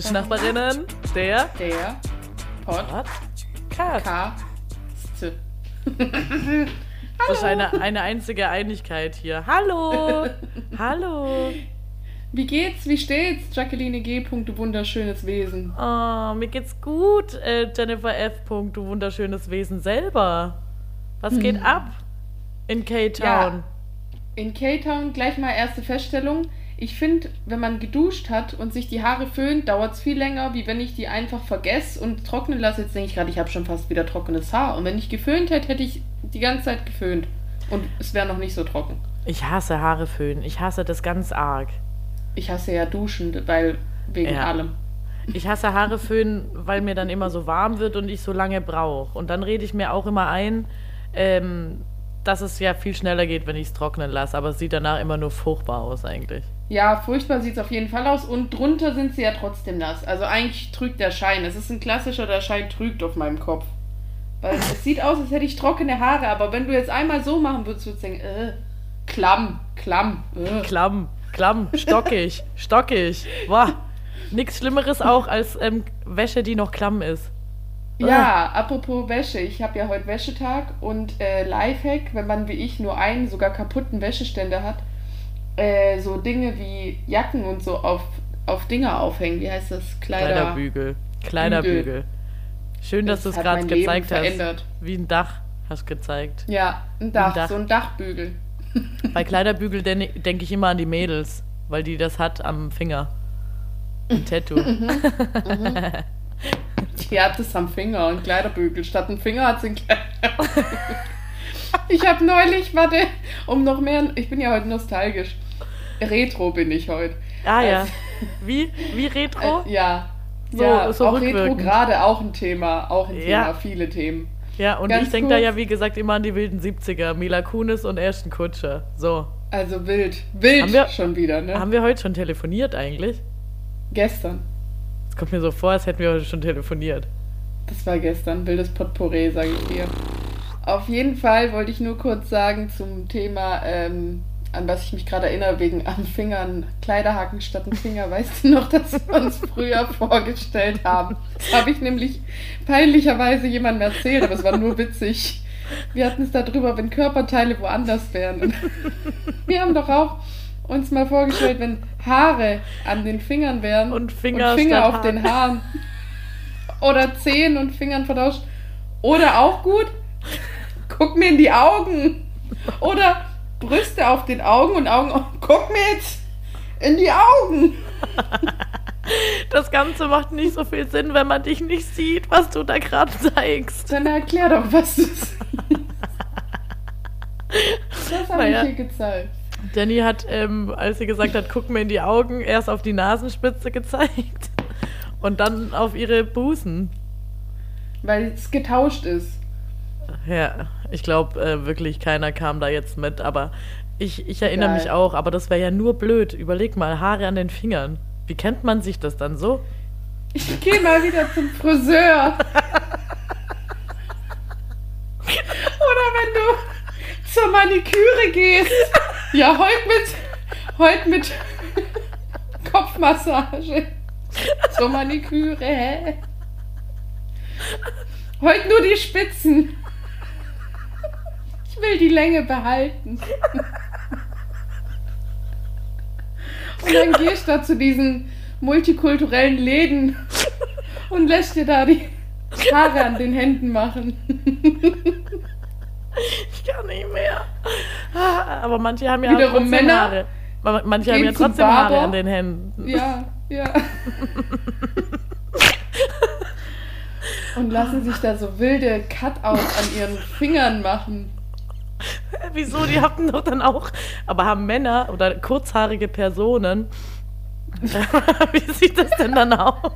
Tischnachbarinnen, der Der Pod Podcast. Das ist eine, eine einzige Einigkeit hier. Hallo! Hallo! Wie geht's? Wie steht's? Jacqueline G. Du wunderschönes Wesen. Oh, mir geht's gut, äh, Jennifer F. Du wunderschönes Wesen selber. Was geht ab in K-Town? Ja. In K-Town gleich mal erste Feststellung. Ich finde, wenn man geduscht hat und sich die Haare föhnt, dauert es viel länger, wie wenn ich die einfach vergesse und trocknen lasse. Jetzt denke ich gerade, ich habe schon fast wieder trockenes Haar. Und wenn ich geföhnt hätte, hätte ich die ganze Zeit geföhnt. Und es wäre noch nicht so trocken. Ich hasse Haare föhnen. Ich hasse das ganz arg. Ich hasse ja duschen, weil wegen Ja. allem. Ich hasse Haare föhnen, weil mir dann immer so warm wird und ich so lange brauche. Und dann rede ich mir auch immer ein, ähm, dass es ja viel schneller geht, wenn ich es trocknen lasse. Aber es sieht danach immer nur furchtbar aus eigentlich. Ja, furchtbar sieht es auf jeden Fall aus. Und drunter sind sie ja trotzdem nass. Also eigentlich trügt der Schein. Es ist ein klassischer, der Schein trügt auf meinem Kopf. Weil es sieht aus, als hätte ich trockene Haare. Aber wenn du jetzt einmal so machen würdest, würdest du denken, äh, klamm, klamm. Äh. Klamm, klamm, stockig, stockig. Boah, nichts Schlimmeres auch als ähm, Wäsche, die noch klamm ist. Ja, apropos Wäsche. Ich habe ja heute Wäschetag und äh, Lifehack, wenn man wie ich nur einen sogar kaputten Wäscheständer hat, äh, so Dinge wie Jacken und so auf, auf Dinger aufhängen. Wie heißt das? Kleider. Kleiderbügel. Kleiderbügel. Schön, dass du Das es gerade gezeigt hast. verändert. Wie ein Dach hast gezeigt. Ja, ein Dach, Dach. so ein Dachbügel. Bei Kleiderbügel denke ich immer an die Mädels, weil die das hat am Finger. Ein Tattoo. Die hat es am Finger, ein Kleiderbügel. Statt ein Finger hat sie ein Kleiderbügel. ich habe neulich, warte, um noch mehr, ich bin ja heute nostalgisch. Retro bin ich heute. Ah ja. Also- Wie? Wie Retro? Äh, ja. So- ja, so auch. Retro gerade auch ein Thema, auch ein Ja. Thema, viele Themen. Ja, und Ganz ich denke da ja, wie gesagt, immer an die wilden 70er. Mila Kunis und Ashton Kutscher. So. Also wild, wild wir- schon wieder, ne? Haben wir heute schon telefoniert eigentlich? gestern. Es kommt mir so vor, als hätten wir heute schon telefoniert. Das war gestern, wildes Potpourri, sage ich dir. Auf jeden Fall wollte ich nur kurz sagen zum Thema, ähm, an was ich mich gerade erinnere, wegen am Fingern, Kleiderhaken statt ein Finger. Weißt du noch, dass wir uns früher vorgestellt haben? Das habe ich nämlich peinlicherweise jemandem erzählt, aber es war nur witzig. Wir hatten es darüber, wenn Körperteile woanders wären. Und wir haben doch auch uns mal vorgestellt, wenn Haare an den Fingern wären Und Finger Finger statt auf Haar. den Haaren. Oder Zehen und Fingern vertauscht. Oder auch gut, guck mir in die Augen. Oder Brüste auf den Augen und Augen. auf- Guck mir jetzt in die Augen. Das Ganze macht nicht so viel Sinn, wenn man dich nicht sieht, was du da gerade zeigst. Dann erklär doch, was du siehst. Das habe Naja. ich dir gezeigt. Jenny hat, ähm, als sie gesagt hat, guck mir in die Augen, erst auf die Nasenspitze gezeigt und dann auf ihre Busen. Weil es getauscht ist. Ja, ich glaube äh, wirklich, keiner kam da jetzt mit, aber ich, ich erinnere Egal. mich auch, aber das wäre ja nur blöd. Überleg mal, Haare an den Fingern. Wie kennt man sich das dann so? Ich gehe mal wieder zum Friseur. Oder wenn du zur Maniküre gehst. Ja, heute mit, heute mit Kopfmassage. Zur Maniküre, hä? Heute nur die Spitzen. Ich will die Länge behalten. Und dann gehst du da zu diesen multikulturellen Läden und lässt dir da die Haare an den Händen machen. Ich kann nicht mehr. Aber manche haben ja Wiederum trotzdem Männer Haare. Ma- Manche haben ja trotzdem Haare an den Händen. Ja, ja. Und lassen sich da so wilde Cutouts an ihren Fingern machen. Wieso? Die hatten doch dann auch. Aber haben Männer oder kurzhaarige Personen. Wie sieht das denn dann aus?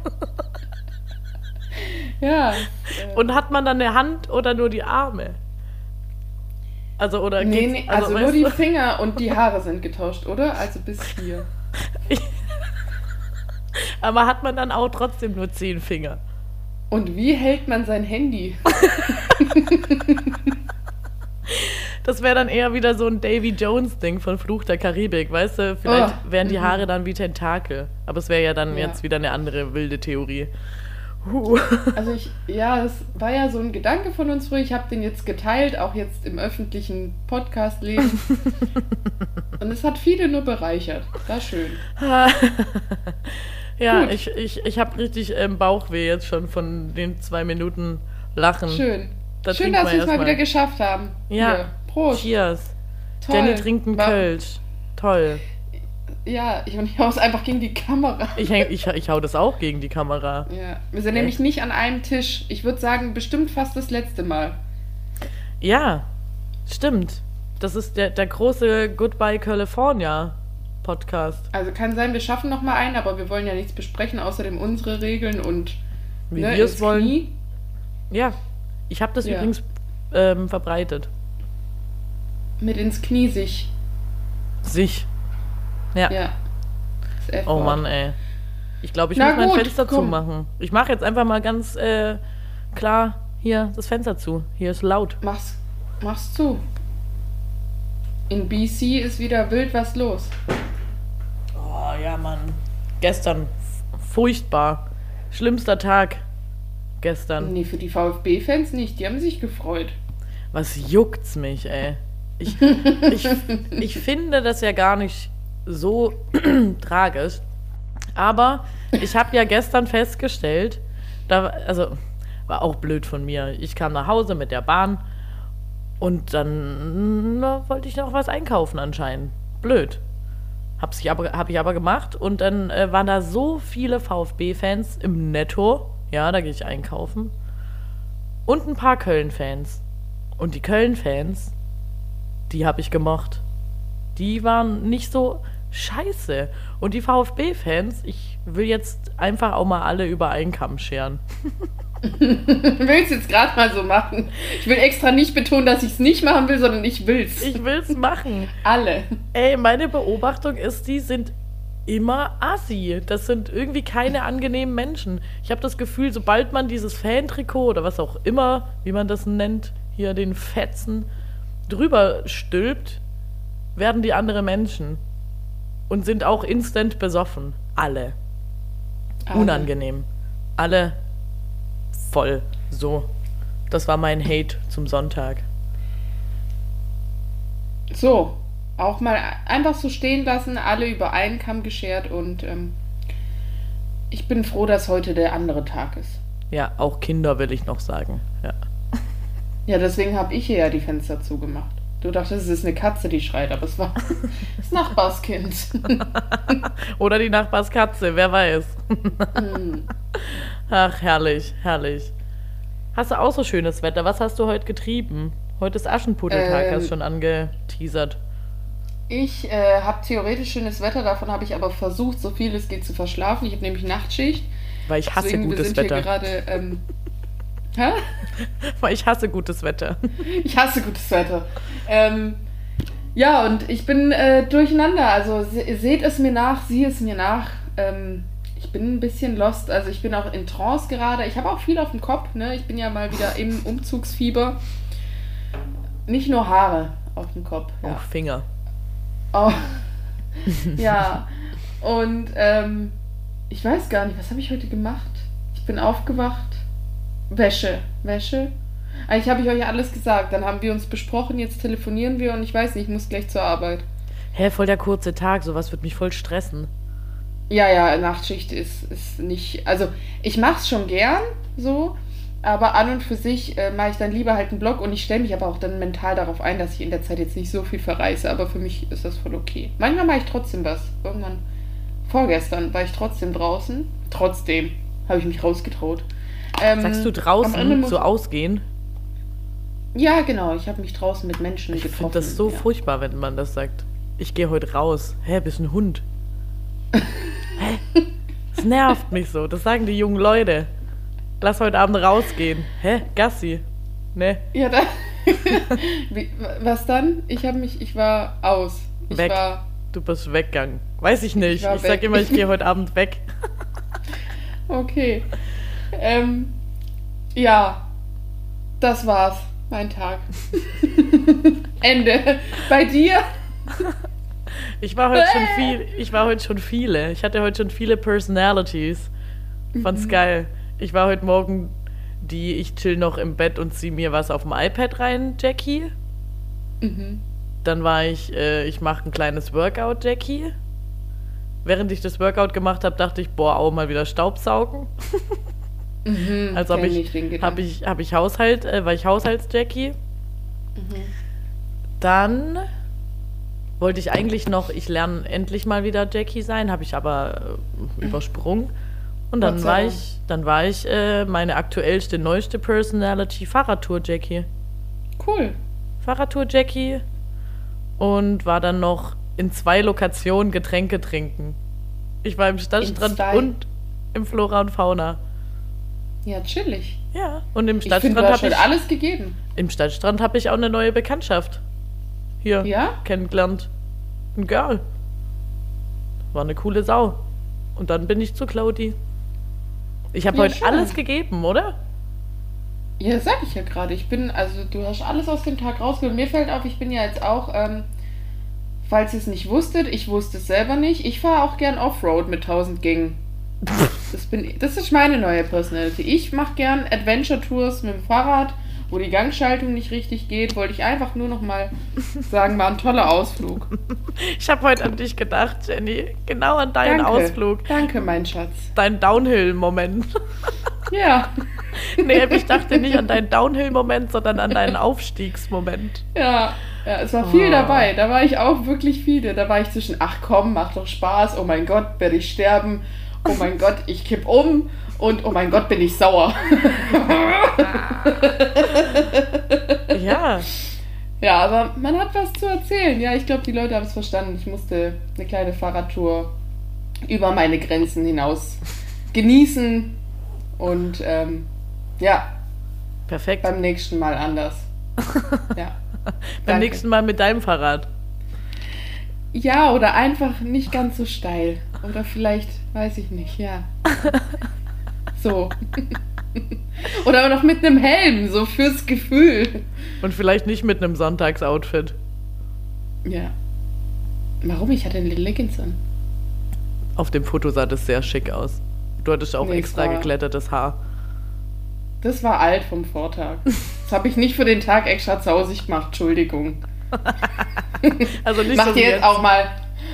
Ja. Und hat man dann eine Hand oder nur die Arme? Also, oder nee, nee, also, nur weißt die Finger und die Haare sind getauscht, oder? Also bis hier. Aber hat man dann auch trotzdem nur zehn Finger? Und wie hält man sein Handy? Das wäre dann eher wieder so ein Davy Jones-Ding von Fluch der Karibik, weißt du? Vielleicht Oh, wären die mhm. Haare dann wie Tentakel. Aber es wäre ja dann Ja. jetzt wieder eine andere wilde Theorie. Huh. Also ich, ja, das war ja so ein Gedanke von uns früher. Ich habe den jetzt geteilt, auch jetzt im öffentlichen Podcast-Leben. Und es hat viele nur bereichert. War schön. ja, Gut. ich, ich, ich habe richtig ähm, Bauchweh jetzt schon von den zwei Minuten Lachen. Schön. Da schön, dass wir es mal wieder geschafft haben. Ja. Hier. Prost. Cheers. Toll. Jenny trinkt einen Kölsch. Toll. Ja, ich, ich hau's einfach gegen die Kamera. Ich, häng, ich, ich hau das auch gegen die Kamera. Ja, wir sind Echt? nämlich nicht an einem Tisch. Ich würde sagen, bestimmt fast das letzte Mal. Ja, stimmt. Das ist der, der große Goodbye California Podcast. Also kann sein, wir schaffen noch mal einen, aber wir wollen ja nichts besprechen, außerdem unsere Regeln und Wie ne, wir es wollen. Knie. Ja, ich habe das Ja. übrigens ähm, verbreitet. Mit ins Knie sich. Sich. Ja. Ja. Oh. Mann, ey. Ich glaube, ich Na muss mein gut, Fenster komm. zumachen. Ich mache jetzt einfach mal ganz äh, klar hier das Fenster zu. Hier ist laut. Mach's, mach's zu. In BC ist wieder wild was los. Oh ja, Mann. Gestern furchtbar. Schlimmster Tag. Gestern. Nee, für die VfB-Fans nicht. Die haben sich gefreut. Was juckt's mich, ey? Ich, ich, ich finde das ja gar nicht so tragisch. Aber ich habe ja gestern festgestellt, da, also war auch blöd von mir. Ich kam nach Hause mit der Bahn und dann na, wollte ich noch was einkaufen anscheinend. Blöd. Hab's ich aber, hab ich aber gemacht und dann äh, waren da so viele VfB-Fans im Netto. Ja, da gehe ich einkaufen. Und ein paar Köln-Fans. Und die Köln-Fans, die habe ich gemocht. Die waren nicht so scheiße. Und die VfB-Fans, ich will jetzt einfach auch mal alle über einen Kamm scheren. Will's jetzt gerade mal so machen. Ich will extra nicht betonen, dass ich es nicht machen will, sondern ich will's. Ich will's machen. Alle. Ey, meine Beobachtung ist, die sind immer assi. Das sind irgendwie keine angenehmen Menschen. Ich habe das Gefühl, sobald man dieses Fan-Trikot oder was auch immer, wie man das nennt, hier den Fetzen, drüber stülpt, werden die andere Menschen. Und sind auch instant besoffen. Alle. Alle. Unangenehm. Alle voll. So. Das war mein Hate zum Sonntag. So, auch mal einfach so stehen lassen, alle über einen Kamm geschert und ähm, ich bin froh, dass heute der andere Tag ist. Ja, auch Kinder will ich noch sagen. Ja. Ja, deswegen habe ich hier ja die Fenster zugemacht. Du dachtest, es ist eine Katze, die schreit, aber es war das Nachbarskind. Oder die Nachbarskatze, wer weiß. Hm. Ach, herrlich, herrlich. Hast du auch so schönes Wetter? Was hast du heute getrieben? Heute ist Aschenputteltag, Ähm, hast schon angeteasert. Ich äh, habe theoretisch schönes Wetter, davon habe ich aber versucht, so viel es geht zu verschlafen. Ich habe nämlich Nachtschicht. Weil ich hasse Deswegen, gutes Wetter. gerade. Ähm, hä? Weil ich hasse gutes Wetter. Ich hasse gutes Wetter. Ähm, ja, und ich bin äh, durcheinander. Also se seht es mir nach, sieh es mir nach. Ähm, ich bin ein bisschen lost. Also ich bin auch in Trance gerade. Ich habe auch viel auf dem Kopf. Ne? Ich bin ja mal wieder im Umzugsfieber. Nicht nur Haare auf dem Kopf. Ja. Finger. Oh. ja. Und ähm, ich weiß gar nicht, was habe ich heute gemacht? Ich bin aufgewacht. Wäsche. Wäsche. Eigentlich habe ich euch alles gesagt. Dann haben wir uns besprochen, jetzt telefonieren wir und ich weiß nicht, ich muss gleich zur Arbeit. Hä, voll der kurze Tag, sowas wird mich voll stressen. Ja, ja, Nachtschicht ist, ist nicht. Also, ich mache es schon gern so, aber an und für sich äh, mache ich dann lieber halt einen Blog und ich stelle mich aber auch dann mental darauf ein, dass ich in der Zeit jetzt nicht so viel verreiße, aber für mich ist das voll okay. Manchmal mache ich trotzdem was. Irgendwann, vorgestern war ich trotzdem draußen. Trotzdem habe ich mich rausgetraut. Ähm, Sagst du draußen so ausgehen? Ja, genau. Ich habe mich draußen mit Menschen Ich getroffen. finde das so ja. furchtbar, wenn man das sagt. Ich gehe heute raus. Hä, bist ein Hund? Hä? Das nervt mich so. Das sagen die jungen Leute. Lass heute Abend rausgehen. Hä? Gassi? Ne? Ja, da. Wie, was dann? Ich habe mich, ich war aus. Ich Weg. war. Du bist weggegangen. Weiß ich nicht. Ich Ich, sag immer, ich gehe heute Abend weg. Okay. Ähm, ja, das war's. Mein Tag. Ende. Bei dir? Ich war heute schon viel, ich war heute schon viele. Ich hatte heute schon viele Personalities. Fand's mhm. geil. Ich war heute Morgen die, ich chill noch im Bett und zieh mir was auf dem iPad rein, Jackie. Mhm. Dann war ich, äh, ich mache ein kleines Workout, Jackie. Während ich das Workout gemacht habe, dachte ich, boah, auch mal wieder Staubsaugen. mhm, also habe ich, hab ich, hab ich Haushalt, äh, war ich Haushalts-Jackie. Mhm. Dann wollte ich eigentlich noch, ich lerne endlich mal wieder Jackie sein, habe ich aber äh, übersprungen. Und dann war ich, dann war ich äh, meine aktuellste, neueste Personality Fahrradtour Jackie. Cool. Fahrradtour Jackie und war dann noch in zwei Lokationen Getränke trinken. Ich war im Stadtstrand und im Flora und Fauna. Ja, chillig. Ja, und im Stadtstrand habe ich alles gegeben. Im Stadtstrand habe ich auch eine neue Bekanntschaft hier ja? kennengelernt. Ein Girl. War eine coole Sau. Und dann bin ich zu Claudi. Ich habe ja, heute schön. alles gegeben, oder? Ja, sag ich ja gerade. Ich bin, also du hast alles aus dem Tag rausgeholt. Mir fällt auf, ich bin ja jetzt auch, ähm, falls ihr es nicht wusstet, ich wusste es selber nicht, ich fahre auch gern Offroad mit 1000 Gängen. Das, bin, das ist meine neue Personality. Ich mache gern Adventure-Tours mit dem Fahrrad, wo die Gangschaltung nicht richtig geht. Wollte ich einfach nur noch mal sagen, war ein toller Ausflug. Ich habe heute an dich gedacht, Jenny. Genau an deinen Danke. Ausflug. Danke, mein Schatz. Dein Downhill-Moment. Ja. nee, ich dachte nicht an deinen Downhill-Moment, sondern an deinen Aufstiegsmoment. Ja, ja, es war viel oh. dabei. Da war ich auch wirklich viele. Da war ich zwischen, ach komm, macht doch Spaß, oh mein Gott, werde ich sterben, oh mein Gott, ich kipp um und oh mein Gott, bin ich sauer. ja. Ja, aber man hat was zu erzählen. Ja, ich glaube, die Leute haben es verstanden. Ich musste eine kleine Fahrradtour über meine Grenzen hinaus genießen und ähm, ja. Perfekt. Beim nächsten Mal anders. ja. Beim nächsten Mal mit deinem Fahrrad. Ja, oder einfach nicht ganz so steil. Oder vielleicht, weiß ich nicht, ja. So. oder noch mit einem Helm, so fürs Gefühl. Und vielleicht nicht mit einem Sonntagsoutfit. Ja. Warum? Ich hatte eine Leggings an. Auf dem Foto sah das sehr schick aus. Du hattest auch nee, extra geklettertes Haar. Das war alt vom Vortag. Das habe ich nicht für den Tag extra zu Hause gemacht, Entschuldigung. also nicht Macht so ihr jetzt, jetzt auch mal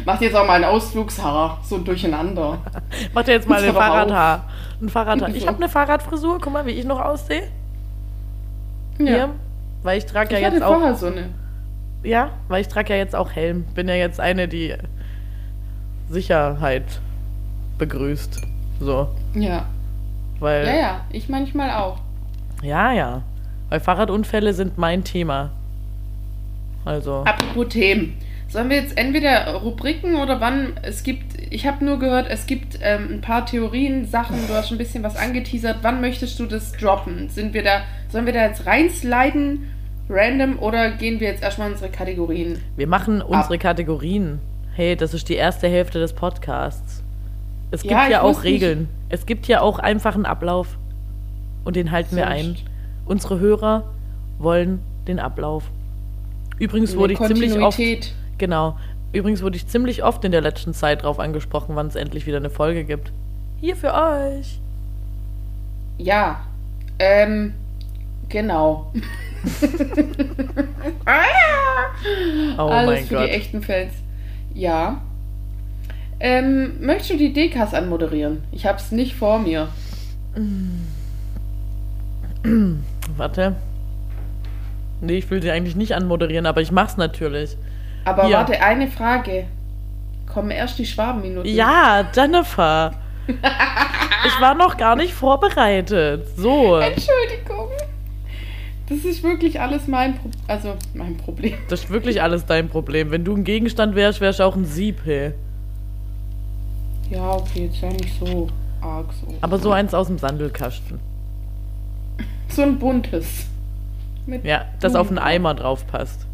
Macht jetzt auch mal ein Ausflugshaar, so durcheinander. Macht ihr jetzt mal ein Fahrradhaar. Ein Fahrradhaar. Ich habe eine Fahrradfrisur, guck mal, wie ich noch aussehe. Ja. Hier, weil ich trage ja jetzt auch. So eine. Ja, weil ich trage ja jetzt auch Helm. Bin ja jetzt eine, die Sicherheit begrüßt. So. Ja. Weil, ja, ja, ich manchmal auch. Ja, ja. Weil Fahrradunfälle sind mein Thema. Also. Apropos Themen. Sollen wir jetzt entweder Rubriken oder wann? Es gibt, ich habe nur gehört, es gibt ähm, ein paar Theorien, Sachen, du hast schon ein bisschen was angeteasert. Wann möchtest du das droppen? Sind wir da, sollen wir da jetzt reinsliden, random, oder gehen wir jetzt erstmal unsere Kategorien? Wir machen unsere ab? Kategorien. Hey, das ist die erste Hälfte des Podcasts. Es gibt ja, ja auch Regeln. Nicht. Es gibt ja auch einfach einen Ablauf. Und den halten wir ein. Unsere Hörer wollen den Ablauf. Übrigens wurde ich ziemlich oft. Genau. Übrigens wurde ich ziemlich oft in der letzten Zeit darauf angesprochen, wann es endlich wieder eine Folge gibt. Hier für euch. Ja. Ähm. Genau. oh Alles mein für Gott. die echten Fans. Ja. Ähm, möchtest du die Dekas anmoderieren? Ich hab's nicht vor mir. Warte. Nee, ich will sie eigentlich nicht anmoderieren, aber ich mach's natürlich. Aber Hier. warte, eine Frage. Kommen erst die Schwabenminuten? Ja, Jennifer. ich war noch gar nicht vorbereitet. So. Entschuldigung. Das ist wirklich alles mein Pro also mein Problem. Das ist wirklich alles dein Problem. Wenn du ein Gegenstand wärst, wärst du auch ein Sieb, hey. Ja, okay, jetzt wäre nicht so arg so. Aber so eins aus dem Sandelkasten. So ein buntes. ja, das auf einen Eimer drauf passt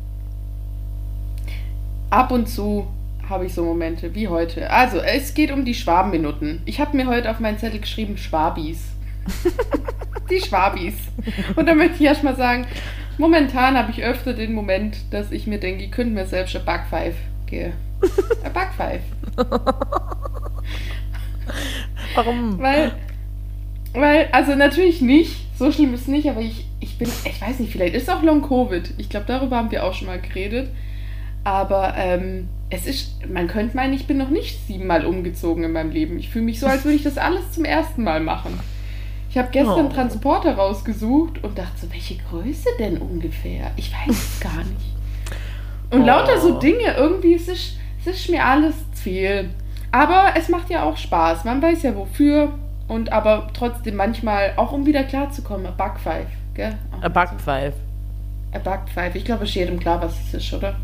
ab und zu habe ich so Momente wie heute. Also, es geht um die Schwabenminuten. Ich habe mir heute auf meinen Zettel geschrieben Schwabis. die Schwabis. Und da möchte ich erstmal sagen, Momentan habe ich öfter den Moment, dass ich mir denke, ich könnte mir selbst ein Backpfeif gehen. Ein Backpfeif. Warum? Weil, weil, also natürlich nicht, so schlimm ist es nicht, aber ich, ich bin, ich weiß nicht, vielleicht ist auch Long Covid. Ich glaube, darüber haben wir auch schon mal geredet. Aber ähm, es ist, man könnte meinen, ich bin noch nicht siebenmal umgezogen in meinem Leben. Ich fühle mich so, als würde ich das alles zum ersten Mal machen. Ich habe gestern Oh. Transporter rausgesucht und dachte so, welche Größe denn ungefähr? Ich weiß es gar nicht. Und Oh. lauter so Dinge, irgendwie, es ist, es ist mir alles zu viel. Aber es macht ja auch Spaß. Man weiß ja wofür. Und aber trotzdem manchmal, auch um wieder klarzukommen, ein Backpfeif. Gell? Auch Ein Backpfeif. ein Backpfeif. Ich glaube, es ist jedem klar, was es ist, oder?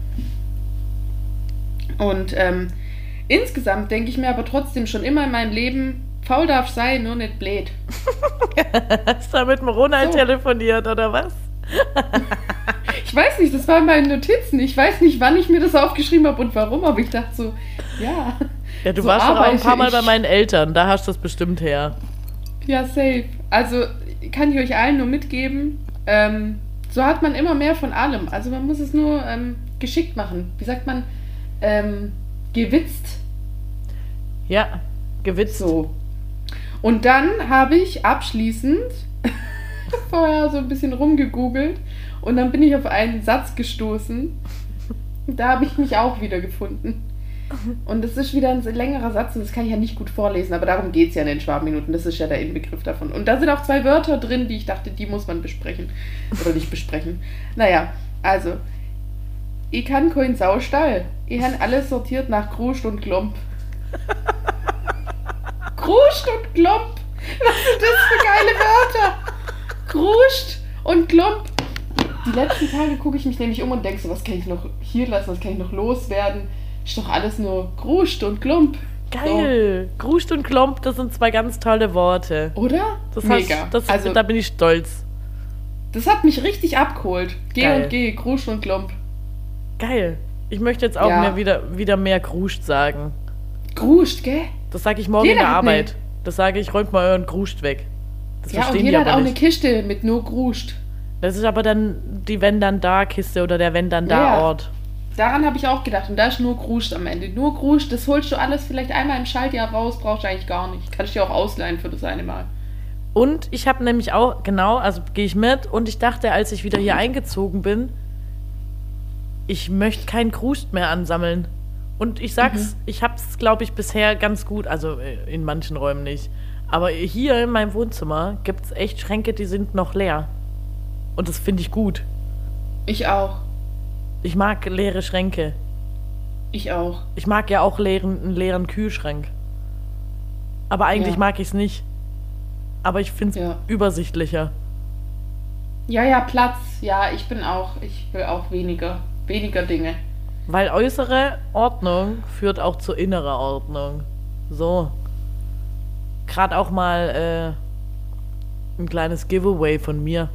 Und ähm, insgesamt denke ich mir aber trotzdem schon immer in meinem Leben, faul darf sein, nur nicht blöd. Hast du da mit dem Ronald So. telefoniert, oder was? Ich weiß nicht, das war in meinen Notizen. Ich weiß nicht, wann ich mir das aufgeschrieben habe und warum, aber ich dachte so, ja. Ja, du So warst doch auch ein paar Mal ich. bei meinen Eltern, da hast du das bestimmt her. Ja, safe. Also kann ich euch allen nur mitgeben. Ähm, so hat man immer mehr von allem. Also man muss es nur ähm, geschickt machen. Wie sagt man? Ähm, gewitzt. Ja, gewitzt. So. Und dann habe ich abschließend vorher so ein bisschen rumgegoogelt und dann bin ich auf einen Satz gestoßen. Da habe ich mich auch wieder gefunden. Und das ist wieder ein längerer Satz und das kann ich ja nicht gut vorlesen, aber darum geht es ja in den Schwarminuten. Das ist ja der Inbegriff davon. Und da sind auch zwei Wörter drin, die ich dachte, die muss man besprechen. Oder nicht besprechen. Naja, also. Ich kann kein Saustall. Ich habe alles sortiert nach Kruscht und Klomp. Kruscht und Klomp. Was sind das für geile Wörter? Kruscht und Klomp. Die letzten Tage gucke ich mich nämlich um und denke so, was kann ich noch hier lassen, was kann ich noch loswerden? Ist doch alles nur Kruscht und Klump. Geil. Gruscht und Klomp, das sind zwei ganz tolle Worte. So, oder? Das Mega. Hast, das, also, da bin ich stolz. das hat mich richtig abgeholt. Geh Geil. und geh, Kruscht und Klump. Geil. Ich möchte jetzt auch Ja. mehr wieder, wieder mehr Gruscht sagen. Kruscht, gell? Das sage ich morgen Jeder in der Arbeit. Das sage ich, räumt mal euren Gruscht weg. Das Ja, und jeder hat auch eine nicht. Kiste mit nur Kruscht. Das ist aber dann die Wenn dann da Kiste oder der Wenn dann da Ja, ja. Ort. Daran habe ich auch gedacht. Und da ist nur Kruscht am Ende. Nur Kruscht, das holst du alles vielleicht einmal im Schaltjahr raus, brauchst du eigentlich gar nicht. Kannst du dir auch ausleihen für das eine Mal. Und ich habe nämlich auch, genau, also gehe ich mit und ich dachte, als ich wieder hier eingezogen bin, ich möchte kein Krust mehr ansammeln. Und ich sag's, ich habe es, glaube ich, bisher ganz gut, also äh, in manchen Räumen nicht. Aber hier in meinem Wohnzimmer gibt es echt Schränke, die sind noch leer. Und das finde ich gut. Ich auch. Ich mag leere Schränke. Ich auch. Ich mag ja auch leeren, einen leeren Kühlschrank. Aber eigentlich Ja. mag ich es nicht. Aber ich finde es Ja. übersichtlicher. Ja, ja, Platz. Ja, ich bin auch. Ich will auch weniger. Weniger Dinge. Weil äußere Ordnung führt auch zu innerer Ordnung. So. Gerade auch mal äh, ein kleines Giveaway von mir.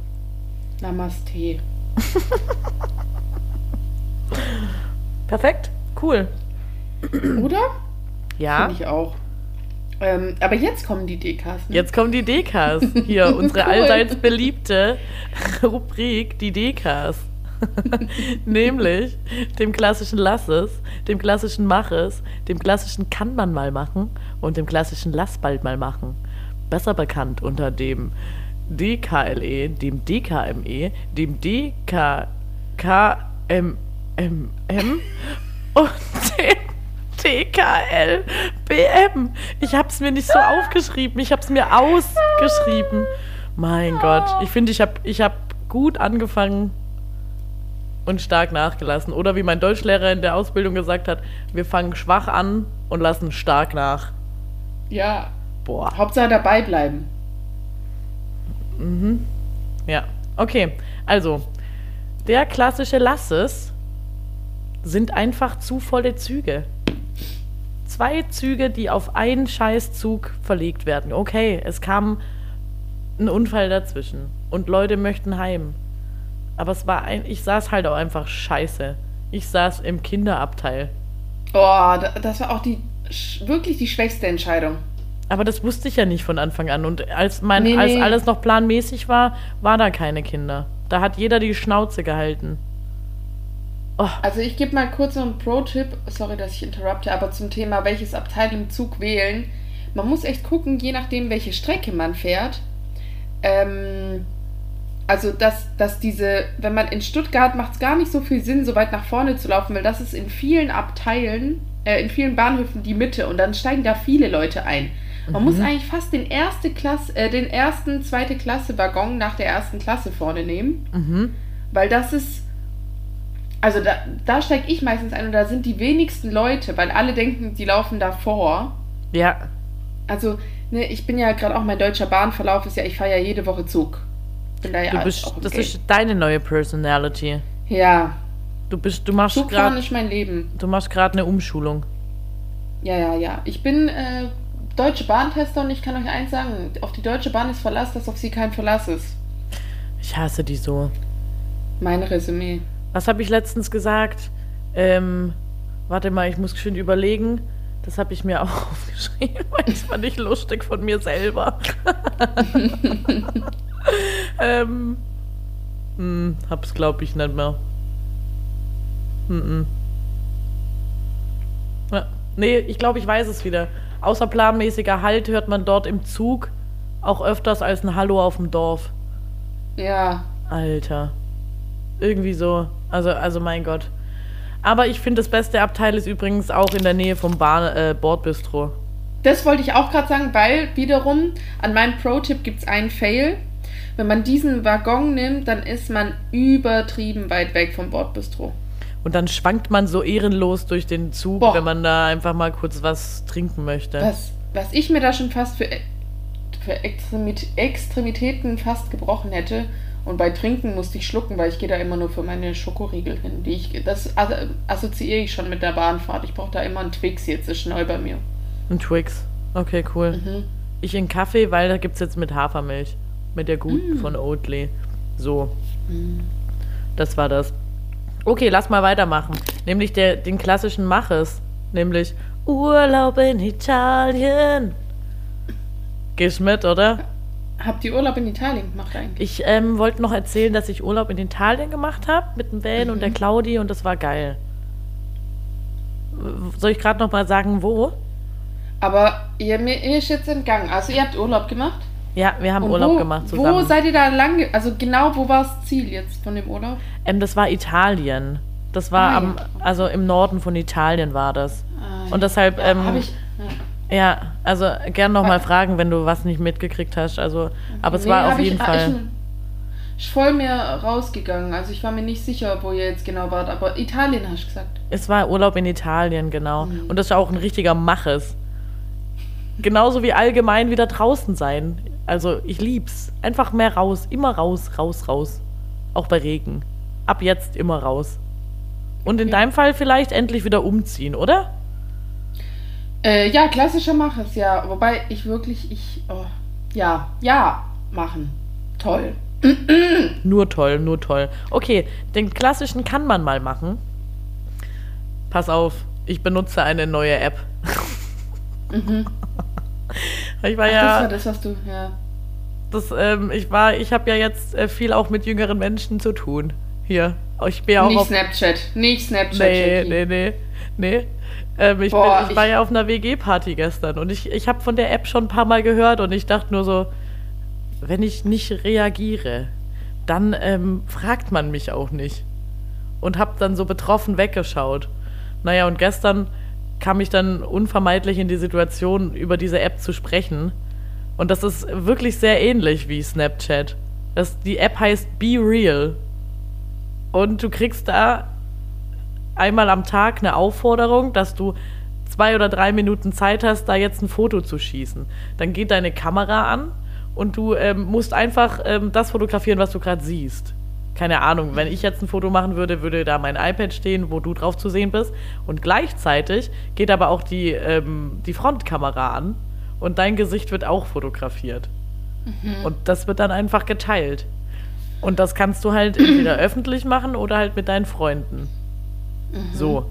Namaste. Perfekt, cool. Oder? Ja, Finde ich auch. Ähm, aber jetzt kommen die Dekas. Ne? jetzt kommen die Dekas. Hier, unsere allseits beliebte Rubrik, die Dekas. Nämlich dem klassischen Lass es, dem klassischen Mach es, dem klassischen Kann man mal machen und dem klassischen Lass bald mal machen. Besser bekannt unter dem DKLE, dem DKME, dem DKKMMM und dem TKLBM. Ich habe es mir nicht so aufgeschrieben, ich habe es mir ausgeschrieben. Mein Gott, ich finde, ich habe ich hab gut angefangen und stark nachgelassen. Oder wie mein Deutschlehrer in der Ausbildung gesagt hat, wir fangen schwach an und lassen stark nach. Ja. Boah. Hauptsache dabei bleiben. Ja, okay. Also, der klassische Lasses sind einfach zu volle Züge. Zwei Züge, die auf einen Scheißzug verlegt werden. Okay, es kam ein Unfall dazwischen und Leute möchten heim. Aber es war ein, ich saß halt auch einfach scheiße. Ich saß im Kinderabteil. Oh, da- das war auch die wirklich die schwächste Entscheidung. Aber das wusste ich ja nicht von Anfang an. Und als, mein, Nee, als nee. alles noch planmäßig war, war da keine Kinder. Da hat jeder die Schnauze gehalten. Oh. Also ich gebe mal kurz noch einen Pro-Tipp, sorry, dass ich interrupte, aber zum Thema, welches Abteil im Zug wählen. Man muss echt gucken, je nachdem, welche Strecke man fährt. Ähm, also, dass, dass diese, wenn man in Stuttgart macht es gar nicht so viel Sinn, so weit nach vorne zu laufen, weil das ist in vielen Abteilen, äh, in vielen Bahnhöfen die Mitte und dann steigen da viele Leute ein. Man mhm. muss eigentlich fast den erste Klasse, äh, den ersten, zweite Klasse Waggon nach der ersten Klasse vorne nehmen. Mhm. Weil das ist also da, da steige ich meistens ein und da sind die wenigsten Leute, weil alle denken, die laufen davor. Ja. Also, ne, ich bin ja gerade auch mein deutscher Bahnverlauf ist ja, ich fahre ja jede Woche Zug. Bin da ja du bist, das ist deine neue Personality. Ja. Du bist, du machst Zugfahren ist mein Leben. Du machst gerade eine Umschulung. Ja, ja, ja. Ich bin äh, deutsche Bahntester und ich kann euch eins sagen: Auf die deutsche Bahn ist Verlass, dass auf sie kein Verlass ist. Ich hasse die so. Mein Resümee. Was habe ich letztens gesagt? Ähm, warte mal, ich muss schön überlegen. Das habe ich mir auch aufgeschrieben, weil das fand ich lustig von mir selber. ähm, hm, hab's glaube ich nicht mehr. Hm, ja, nee, ich glaube, ich weiß es wieder. Außerplanmäßiger Halt hört man dort im Zug auch öfters als ein Hallo auf dem Dorf. Ja. Alter. Irgendwie so. Also, also mein Gott. Aber ich finde, das beste Abteil ist übrigens auch in der Nähe vom Bar, äh, Bordbistro. Das wollte ich auch gerade sagen, weil wiederum an meinem Pro-Tipp gibt es einen Fail. Wenn man diesen Waggon nimmt, dann ist man übertrieben weit weg vom Bordbistro. Und dann schwankt man so ehrenlos durch den Zug, Boah. wenn man da einfach mal kurz was trinken möchte. Was, was ich mir da schon fast für, für Extremitäten fast gebrochen hätte, und bei Trinken musste ich schlucken, weil ich gehe da immer nur für meine Schokoriegel hin. Die ich, das assoziiere ich schon mit der Bahnfahrt. Ich brauche da immer einen Twix jetzt, ist neu bei mir. Ein Twix. Okay, cool. Mhm. Ich in Kaffee, weil da gibt es jetzt mit Hafermilch. Mit der guten mm. von Oatly. So. Mm. Das war das. Okay, lass mal weitermachen. Nämlich der, den klassischen Maches. Nämlich Urlaub in Italien. Gehst mit, oder? Habt ihr Urlaub in Italien gemacht eigentlich? Ich ähm, wollte noch erzählen, dass ich Urlaub in Italien gemacht habe mit dem Van mhm. und der mhm. Claudi und das war geil. Soll ich gerade noch mal sagen, wo? Aber ihr, mir ist jetzt entgangen. Also ihr habt Urlaub gemacht? Ja, wir haben und Urlaub wo, gemacht zusammen. Wo seid ihr da lang? Also genau, wo war das Ziel jetzt von dem Urlaub? Ähm, das war Italien. Das war ah, am, also im Norden von Italien war das. Ah, und deshalb. Ja, ähm, ich, ja. Ja, also gern nochmal fragen, wenn du was nicht mitgekriegt hast. Also, aber es nee, war auf jeden ich, Fall. Ich, ich voll mir rausgegangen. Also ich war mir nicht sicher, wo ihr jetzt genau wart, aber Italien hast du gesagt. Es war Urlaub in Italien, genau. Mhm. Und das ist auch ein richtiger Maches. Genauso wie allgemein wieder draußen sein. Also ich lieb's. Einfach mehr raus. Immer raus, raus, raus. Auch bei Regen. Ab jetzt immer raus. Und in deinem Fall vielleicht endlich wieder umziehen, oder? Äh, ja, klassischer Mach es, ja. Wobei ich wirklich, ich, oh, ja, ja, machen. Toll. nur toll, nur toll. Okay, den klassischen kann man mal machen. Pass auf, ich benutze eine neue App. mhm. Ich war Ach, ja. Das war das, was du, ja. Das, ähm, ich war, ich habe ja jetzt äh, viel auch mit jüngeren Menschen zu tun. Hier. Ich bin ja auch nicht auf Snapchat, nicht Snapchat. Nee, Jackie. nee, nee. Nee. Ähm, ich, Boah, bin, ich, war ja auf einer WG-Party gestern und ich, ich habe von der App schon ein paar Mal gehört und ich dachte nur so, wenn ich nicht reagiere, dann ähm, fragt man mich auch nicht. Und habe dann so betroffen weggeschaut. Naja, und gestern kam ich dann unvermeidlich in die Situation, über diese App zu sprechen. Und das ist wirklich sehr ähnlich wie Snapchat. Das, die App heißt Be Real. Und du kriegst da einmal am Tag eine Aufforderung, dass du zwei oder drei Minuten Zeit hast, da jetzt ein Foto zu schießen. Dann geht deine Kamera an und du ähm, musst einfach ähm, das fotografieren, was du gerade siehst. Keine Ahnung, wenn ich jetzt ein Foto machen würde, würde da mein iPad stehen, wo du drauf zu sehen bist. Und gleichzeitig geht aber auch die, ähm, die Frontkamera an und dein Gesicht wird auch fotografiert. Mhm. Und das wird dann einfach geteilt. Und das kannst du halt entweder öffentlich machen oder halt mit deinen Freunden. Mhm. So.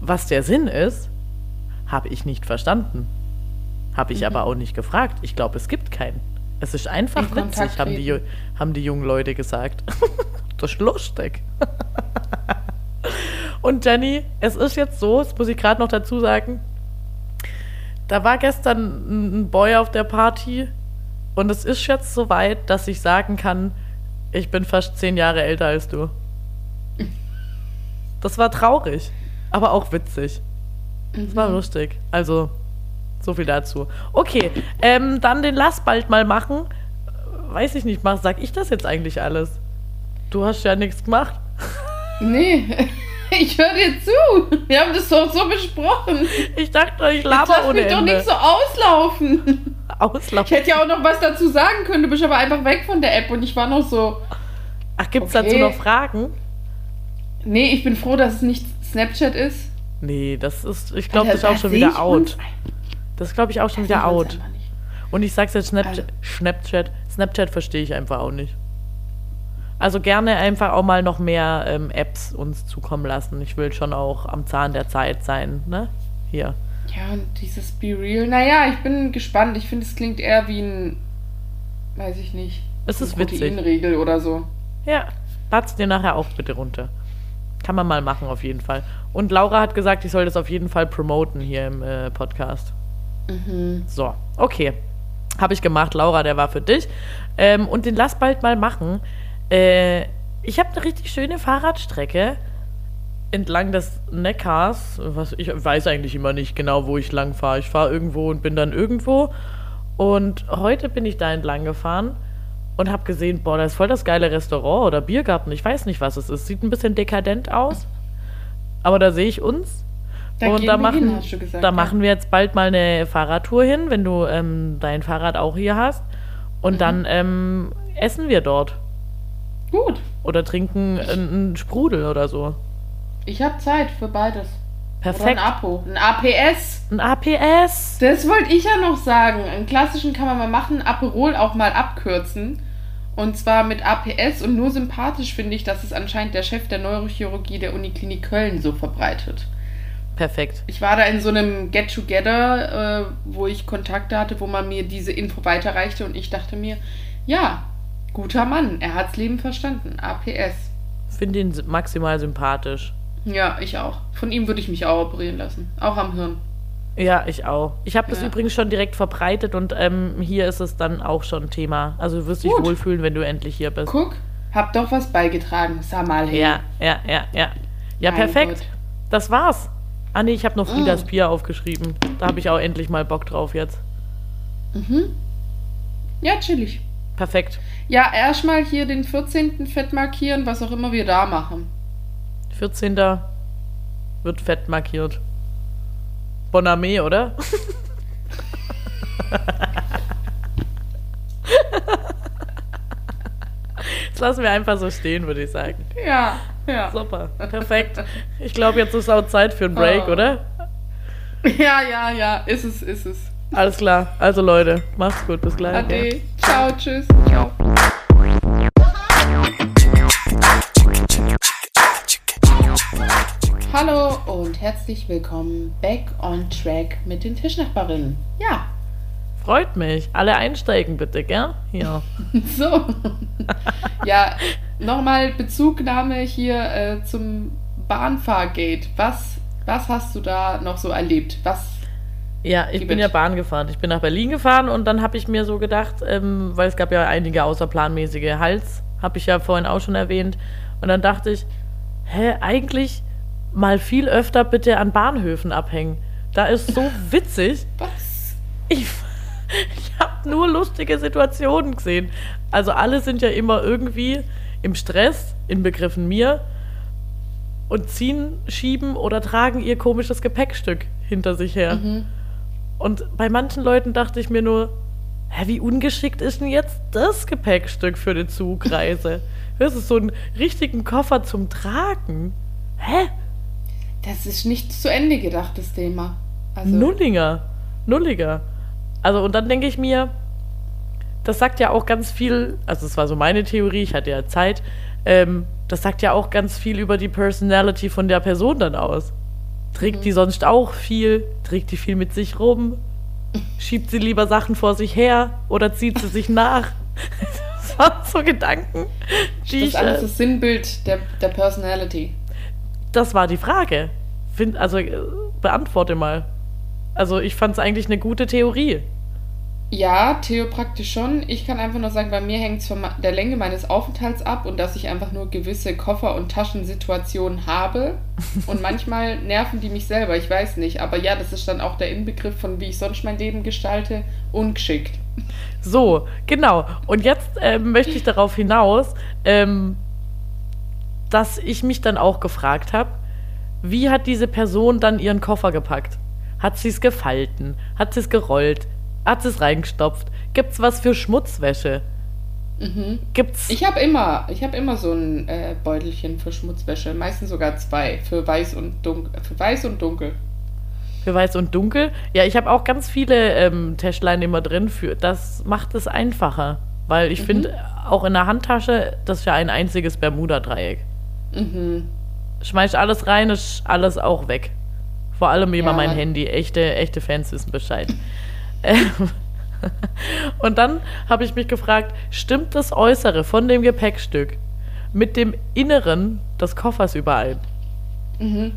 Was der Sinn ist, habe ich nicht verstanden. Habe ich mhm. aber auch nicht gefragt. Ich glaube, es gibt keinen. Es ist einfach In witzig, haben die, haben die jungen Leute gesagt. das ist lustig. Und Jenny, es ist jetzt so, das muss ich gerade noch dazu sagen, da war gestern ein ein Boy auf der Party und es ist jetzt so weit, dass ich sagen kann, ich bin fast zehn Jahre älter als du. Das war traurig, aber auch witzig. Das war lustig. Also, so viel dazu. Okay, ähm, dann den Lass bald mal machen. Weiß ich nicht, mach, sag ich das jetzt eigentlich alles? Du hast ja nichts gemacht. Nee, ich höre dir zu. Wir haben das doch so besprochen. Ich dachte, ich Jetzt laber lass ohne mich doch Ende. nicht so auslaufen. Ich Auslaufen. hätte ja auch noch was dazu sagen können, du bist aber einfach weg von der App und ich war noch so. Ach, gibt's Okay. dazu noch Fragen? Nee, ich bin froh, dass es nicht Snapchat ist. Nee, das ist, ich glaube, das ist auch schon wieder ich out. uns? Das ist, glaube ich, auch schon wieder out. Und ich sag's jetzt, Snapchat, Also- Snapchat, Snapchat verstehe ich einfach auch nicht. Also gerne einfach auch mal noch mehr ähm, Apps uns zukommen lassen. Ich will schon auch am Zahn der Zeit sein, ne? Hier. Ja, und dieses Be Real, naja, ich bin gespannt. Ich finde, es klingt eher wie ein, weiß ich nicht, Es ist witzig. Oder so. Ja, lad's dir nachher auch bitte runter. Kann man mal machen, auf jeden Fall. Und Laura hat gesagt, ich soll das auf jeden Fall promoten hier im äh, Podcast. Mhm. So, okay. Habe ich gemacht, Laura, der war für dich. Ähm, und den lass bald mal machen. Äh, ich habe eine richtig schöne Fahrradstrecke entlang des Neckars. Was ich weiß eigentlich immer nicht genau, wo ich lang fahre. Ich fahre irgendwo und bin dann irgendwo. Und heute bin ich da entlang gefahren und habe gesehen, boah, da ist voll das geile Restaurant oder Biergarten. Ich weiß nicht, was es ist. Sieht ein bisschen dekadent aus. Aber da sehe ich uns. Da und da machen, hin, hast du gesagt. da ja. machen wir jetzt bald mal eine Fahrradtour hin, wenn du ähm, dein Fahrrad auch hier hast. Und Mhm. dann ähm, essen wir dort. Gut, Oder trinken einen Sprudel oder so. ich habe Zeit für beides. Perfekt. Oder ein Apo. Ein APS. Ein APS. Das wollte ich ja noch sagen. Einen klassischen kann man mal machen, Aperol auch mal abkürzen. Und zwar mit APS und nur sympathisch finde ich, dass es anscheinend der Chef der Neurochirurgie der Uniklinik Köln so verbreitet. Perfekt. Ich war da in so einem Get-Together, äh, wo ich Kontakte hatte, wo man mir diese Info weiterreichte und ich dachte mir, ja, guter Mann, er hat's Leben verstanden. APS. Finde ihn maximal sympathisch. Ja, ich auch. Von ihm würde ich mich auch operieren lassen. Auch am Hirn. Ja, ich auch. Ich habe das Ja. übrigens schon direkt verbreitet und ähm, hier ist es dann auch schon Thema. Also du wirst dich Gut. wohlfühlen, wenn du endlich hier bist. Guck, hab doch was beigetragen. Sag mal hin. Ja, ja, ja, ja. Ja, Mein perfekt. Gott. Das war's. Ah nee, ich habe noch Friedas Mm. Bier aufgeschrieben. Da habe ich auch endlich mal Bock drauf jetzt. Mhm. Ja, chillig. Perfekt. Ja, erstmal hier den 14. fett markieren, was auch immer wir da machen. 14. wird fett markiert. Boname, oder? Das lassen wir einfach so stehen, würde ich sagen. Ja, ja. Super, perfekt. Ich glaube, jetzt ist auch Zeit für einen Break, Oh. oder? Ja, ja, ja, ist es, ist es. Alles klar. Also Leute, macht's gut, bis gleich. Ade. Ciao, tschüss. Ciao. Hallo und herzlich willkommen back on track mit den Tischnachbarinnen. Ja, Freut mich. Alle einsteigen bitte, gell? Hier. so. ja, nochmal Bezugnahme hier äh, zum Bahnfahrgate. Was, was hast du da noch so erlebt? Was? Ja, ich bin ja Bahn gefahren. Ich bin nach Berlin gefahren und dann habe ich mir so gedacht, ähm, weil es gab ja einige außerplanmäßige Hals, habe ich ja vorhin auch schon erwähnt. Und dann dachte ich, hä, eigentlich mal viel öfter bitte an Bahnhöfen abhängen. Da ist so witzig. Was? Ich, ich habe nur lustige Situationen gesehen. Also alle sind ja immer irgendwie im Stress, inbegriffen mir, und ziehen, schieben oder tragen ihr komisches Gepäckstück hinter sich her. Mhm. Und bei manchen Leuten dachte ich mir nur, hä, wie ungeschickt ist denn jetzt das Gepäckstück für eine Zugreise? Das ist so ein richtigen Koffer zum Tragen. Hä? Das ist nicht zu Ende gedacht, das Thema. Also, Nullinger. Nulliger. Also, und dann denke ich mir, das sagt ja auch ganz viel, also es war so meine Theorie, ich hatte ja Zeit, ähm, das sagt ja auch ganz viel über die Personality von der Person dann aus. Trägt die sonst auch viel? Trägt die viel mit sich rum? Schiebt sie lieber Sachen vor sich her oder zieht sie sich nach? Das waren so Gedanken. Die das ist alles das Sinnbild der, der Personality. Das war die Frage. Find, also äh, beantworte mal. Also ich fand es eigentlich eine gute Theorie. Ja, theopraktisch schon. Ich kann einfach nur sagen, bei mir hängt es von der Länge meines Aufenthalts ab und dass ich einfach nur gewisse Koffer- und Taschensituationen habe. Und manchmal nerven die mich selber, ich weiß nicht. Aber ja, das ist dann auch der Inbegriff von, wie ich sonst mein Leben gestalte, ungeschickt. So, genau. Und jetzt ähm, möchte ich darauf hinaus, ähm, dass ich mich dann auch gefragt habe, wie hat diese Person dann ihren Koffer gepackt? Hat sie es gefalten? Hat sie es gerollt? Hat sie es reingestopft? Gibt es was für Schmutzwäsche? Mhm. Gibt's? Ich habe immer, ich habe immer so ein äh, Beutelchen für Schmutzwäsche, meistens sogar zwei, für weiß und dunkel, für weiß und dunkel. Für weiß und dunkel? Ja, ich habe auch ganz viele ähm, Täschlein immer drin. Für, das macht es einfacher, weil ich mhm. finde, auch in der Handtasche, das ist ja ein einziges Bermuda-Dreieck. Mhm. Schmeiß alles rein, ist alles auch weg. Vor allem immer ja. mein Handy. Echte, echte Fans wissen Bescheid. Ähm, und dann habe ich mich gefragt, stimmt das Äußere von dem Gepäckstück mit dem Inneren des Koffers überein? Mhm.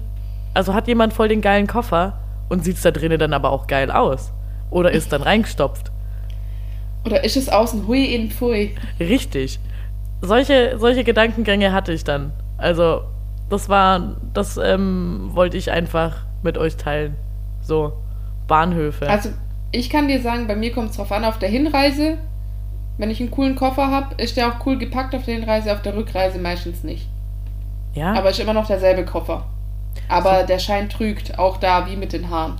Also hat jemand voll den geilen Koffer und sieht es da drinnen dann aber auch geil aus? Oder ist dann reingestopft? Oder ist es außen hui in pfui? Richtig. Solche, solche Gedankengänge hatte ich dann. Also, das war, das ähm, wollte ich einfach mit euch teilen. So, Bahnhöfe. Also, ich kann dir sagen, bei mir kommt es drauf an, auf der Hinreise, wenn ich einen coolen Koffer habe, ist der auch cool gepackt auf der Hinreise, auf der Rückreise meistens nicht. Ja. Aber ist immer noch derselbe Koffer. Aber so. der Schein trügt, auch da wie mit den Haaren.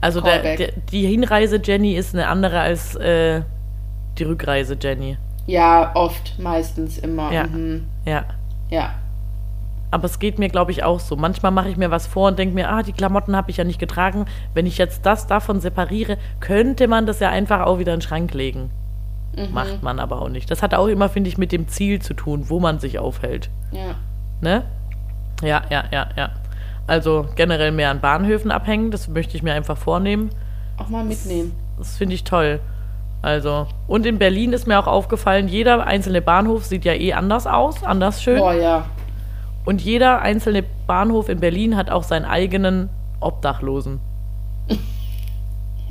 Also der, der, die Hinreise Jenny ist eine andere als äh, die Rückreise Jenny. Ja, oft, meistens immer. Ja. Mhm. Ja. Ja. Aber es geht mir, glaube ich, auch so. Manchmal mache ich mir was vor und denke mir, ah, die Klamotten habe ich ja nicht getragen. Wenn ich jetzt das davon separiere, könnte man das ja einfach auch wieder in den Schrank legen. Mhm. Macht man aber auch nicht. Das hat auch immer, finde ich, mit dem Ziel zu tun, wo man sich aufhält. Ja. Ne? Ja, ja, ja, ja. Also generell mehr an Bahnhöfen abhängen, das möchte ich mir einfach vornehmen. Auch mal mitnehmen. Das, das finde ich toll. Also, und in Berlin ist mir auch aufgefallen, jeder einzelne Bahnhof sieht ja eh anders aus, anders schön. Boah, ja. Und jeder einzelne Bahnhof in Berlin hat auch seinen eigenen Obdachlosen.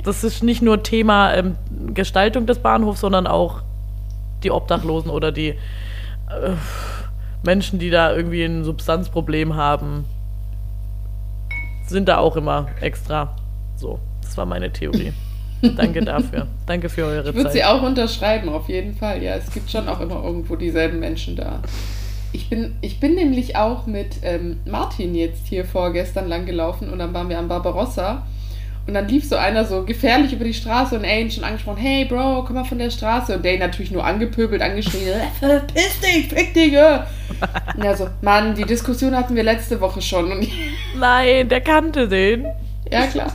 Das ist nicht nur Thema ähm, Gestaltung des Bahnhofs, sondern auch die Obdachlosen oder die äh, Menschen, die da irgendwie ein Substanzproblem haben, sind da auch immer extra. So, das war meine Theorie. Danke dafür. Danke für eure Zeit. Ich würde sie auch unterschreiben, auf jeden Fall. Ja, es gibt schon auch immer irgendwo dieselben Menschen da. Ich bin, ich bin nämlich auch mit ähm, Martin jetzt hier vorgestern lang gelaufen und dann waren wir am Barbarossa und dann lief so einer so gefährlich über die Straße und Aiden schon angesprochen, hey Bro, komm mal von der Straße. Und Dane natürlich nur angepöbelt, angeschrien, äh, verpiss dich, fick dich. Äh. Und er so, Mann, die Diskussion hatten wir letzte Woche schon. Und Nein, der kannte den. Ja, klar.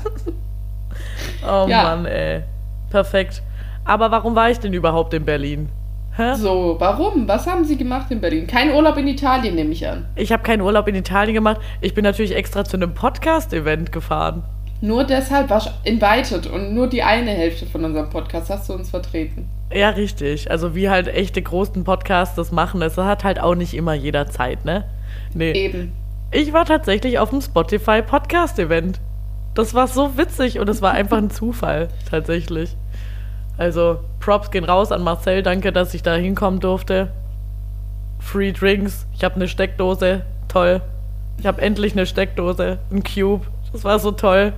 oh ja. Mann, ey. Perfekt. Aber warum war ich denn überhaupt in Berlin? Hä? So, warum? Was haben Sie gemacht in Berlin? Kein Urlaub in Italien, nehme ich an. Ich habe keinen Urlaub in Italien gemacht. Ich bin natürlich extra zu einem Podcast-Event gefahren. Nur deshalb warst du invited und nur die eine Hälfte von unserem Podcast hast du uns vertreten. Ja, richtig. Also wie halt echte großen Podcasts das machen, das hat halt auch nicht immer jeder Zeit, ne? Nee. Eben. Ich war tatsächlich auf dem Spotify Podcast Event. Das war so witzig und es war einfach ein Zufall, tatsächlich. Also, Props gehen raus an Marcel. Danke, dass ich da hinkommen durfte. Free Drinks. Ich habe eine Steckdose. Toll. Ich habe endlich eine Steckdose. Ein Cube. Das war so toll.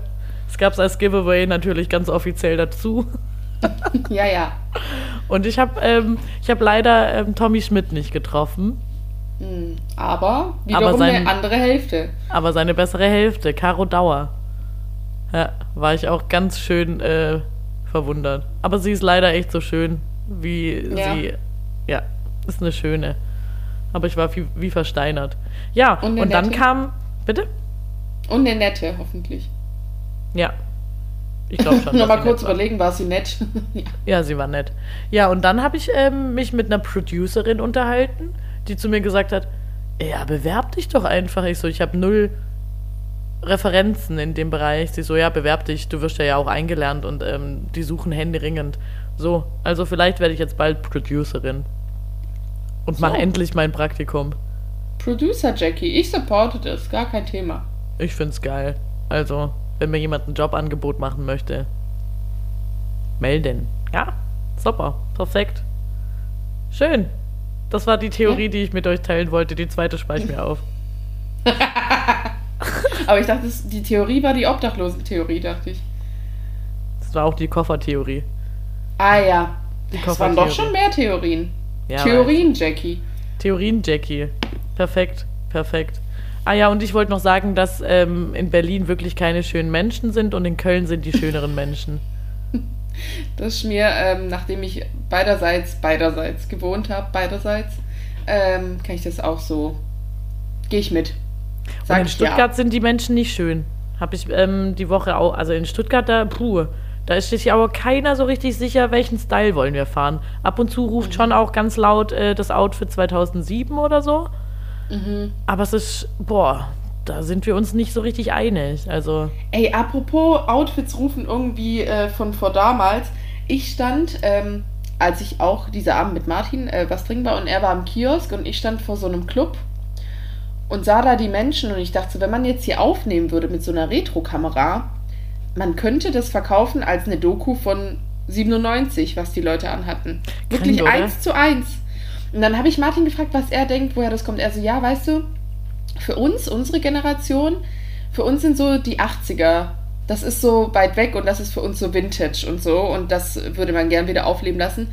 Es gab es als Giveaway natürlich ganz offiziell dazu. ja, ja. Und ich habe ähm, hab leider ähm, Tommy Schmidt nicht getroffen. Hm, aber wiederum aber sein, eine andere Hälfte. Aber seine bessere Hälfte, Caro Dauer. Ja, war ich auch ganz schön äh, verwundert. Aber sie ist leider echt so schön, wie ja. sie. Ja, ist eine schöne. Aber ich war wie, wie versteinert. Ja, und, und dann kam. Bitte? Und eine nette, hoffentlich. Ja. Ich glaube schon. Nochmal kurz überlegen, war sie nett? ja. ja. sie war nett. Ja, und dann habe ich ähm, mich mit einer Producerin unterhalten, die zu mir gesagt hat: Ja, bewerb dich doch einfach. Ich so, ich habe null Referenzen in dem Bereich. Sie so, ja, bewerb dich, du wirst ja auch eingelernt und ähm, die suchen händeringend. So, also vielleicht werde ich jetzt bald Producerin. Und So. mache endlich mein Praktikum. Producer Jackie, ich supporte das, gar kein Thema. Ich find's geil. Also, wenn mir jemand ein Jobangebot machen möchte, melden. Ja, super, perfekt. Schön. Das war die Theorie, Ja. die ich mit euch teilen wollte. Die zweite speich mir auf. Aber ich dachte, die Theorie war die Obdachlosen-Theorie, dachte ich. Das war auch die Koffertheorie. Ah ja. Die Das waren doch schon mehr Theorien. Ja, Theorien, Jackie. Theorien, Jackie. Perfekt, perfekt. Ah ja, und ich wollte noch sagen, dass ähm, in Berlin wirklich keine schönen Menschen sind und in Köln sind die schöneren Menschen. Das ist mir, ähm, nachdem ich beiderseits, beiderseits gewohnt habe, beiderseits, ähm, kann ich das auch so. Gehe ich mit. Und Sag in ich Stuttgart sind die Menschen nicht schön. Habe ich ähm, die Woche auch, also in Stuttgart, da, puh, da ist sich aber keiner so richtig sicher, welchen Style wollen wir fahren. Ab und zu ruft schon auch ganz laut äh, das Outfit 2007 oder so. Mhm. Aber es ist, boah, da sind wir uns nicht so richtig einig. Also, Ey, apropos Outfits rufen irgendwie äh, von vor damals. Ich stand, ähm, als ich auch dieser Abend mit Martin äh, was trinken war und er war am Kiosk und ich stand vor so einem Club und sah da die Menschen und ich dachte, so, wenn man jetzt hier aufnehmen würde mit so einer Retro-Kamera, man könnte das verkaufen als eine Doku von 97, was die Leute anhatten. Wirklich oder? eins zu eins. Und dann habe ich Martin gefragt, was er denkt, woher das kommt. Er so, ja, weißt du, für uns, unsere Generation, für uns sind so die 80er. Das ist so weit weg und das ist für uns so Vintage und so. Und das würde man gern wieder aufleben lassen.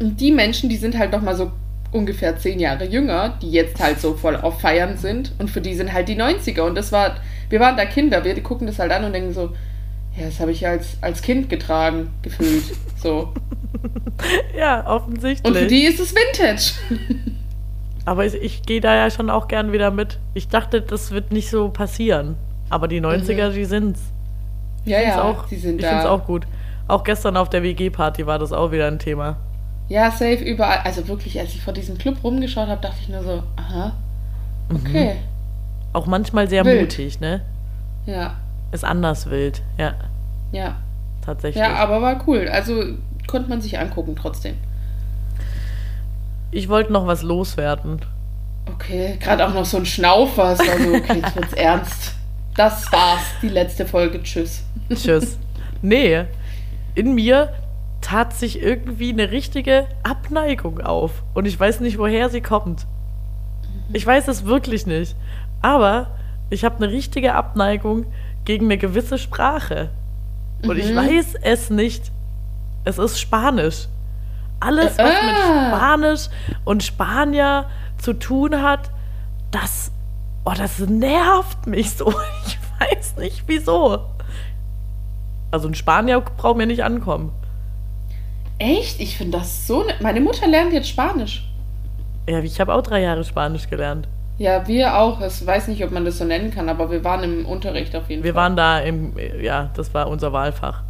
Und die Menschen, die sind halt noch mal so ungefähr zehn Jahre jünger, die jetzt halt so voll auf Feiern sind. Und für die sind halt die 90er. Und das war, wir waren da Kinder, wir gucken das halt an und denken so, ja, das habe ich als, als Kind getragen, gefühlt. So. ja, Und für offensichtlich. die ist es Vintage. Aber ich, ich gehe da ja schon auch gern wieder mit. Ich dachte, das wird nicht so passieren. Aber die 90er, die sind's. Ja, Find's ja, auch, die sind ich da. finde es auch gut. Auch gestern auf der WG-Party war das auch wieder ein Thema. Ja, safe überall. Also wirklich, als ich vor diesem Club rumgeschaut habe, dachte ich nur so, aha, Mhm. okay. Auch manchmal sehr Wild. mutig, ne? Ja, Ist anders wild, ja, ja. tatsächlich. Ja, aber war cool. Also konnte man sich angucken trotzdem. ich wollte noch was loswerden. Okay, gerade auch noch so ein Schnaufer. Es war so, okay, jetzt wird's ernst. Das war's, die letzte Folge. Tschüss. Tschüss. nee, in mir tat sich irgendwie eine richtige Abneigung auf. Und ich weiß nicht, woher sie kommt. Ich weiß es wirklich nicht. Aber ich habe eine richtige Abneigung gegen eine gewisse Sprache. Und ich Mhm. weiß es nicht. Es ist Spanisch. Alles, was mit Ah. Spanisch und Spanier zu tun hat, das, oh, das nervt mich so. Ich weiß nicht wieso. Also ein Spanier braucht mir nicht ankommen. Echt? Ich finde das so. Ne Meine Mutter lernt jetzt Spanisch. Ja, ich habe auch drei Jahre Spanisch gelernt. Ja, wir auch. Ich weiß nicht, ob man das so nennen kann, aber wir waren im Unterricht auf jeden Wir Fall. waren da im, ja, das war unser Wahlfach.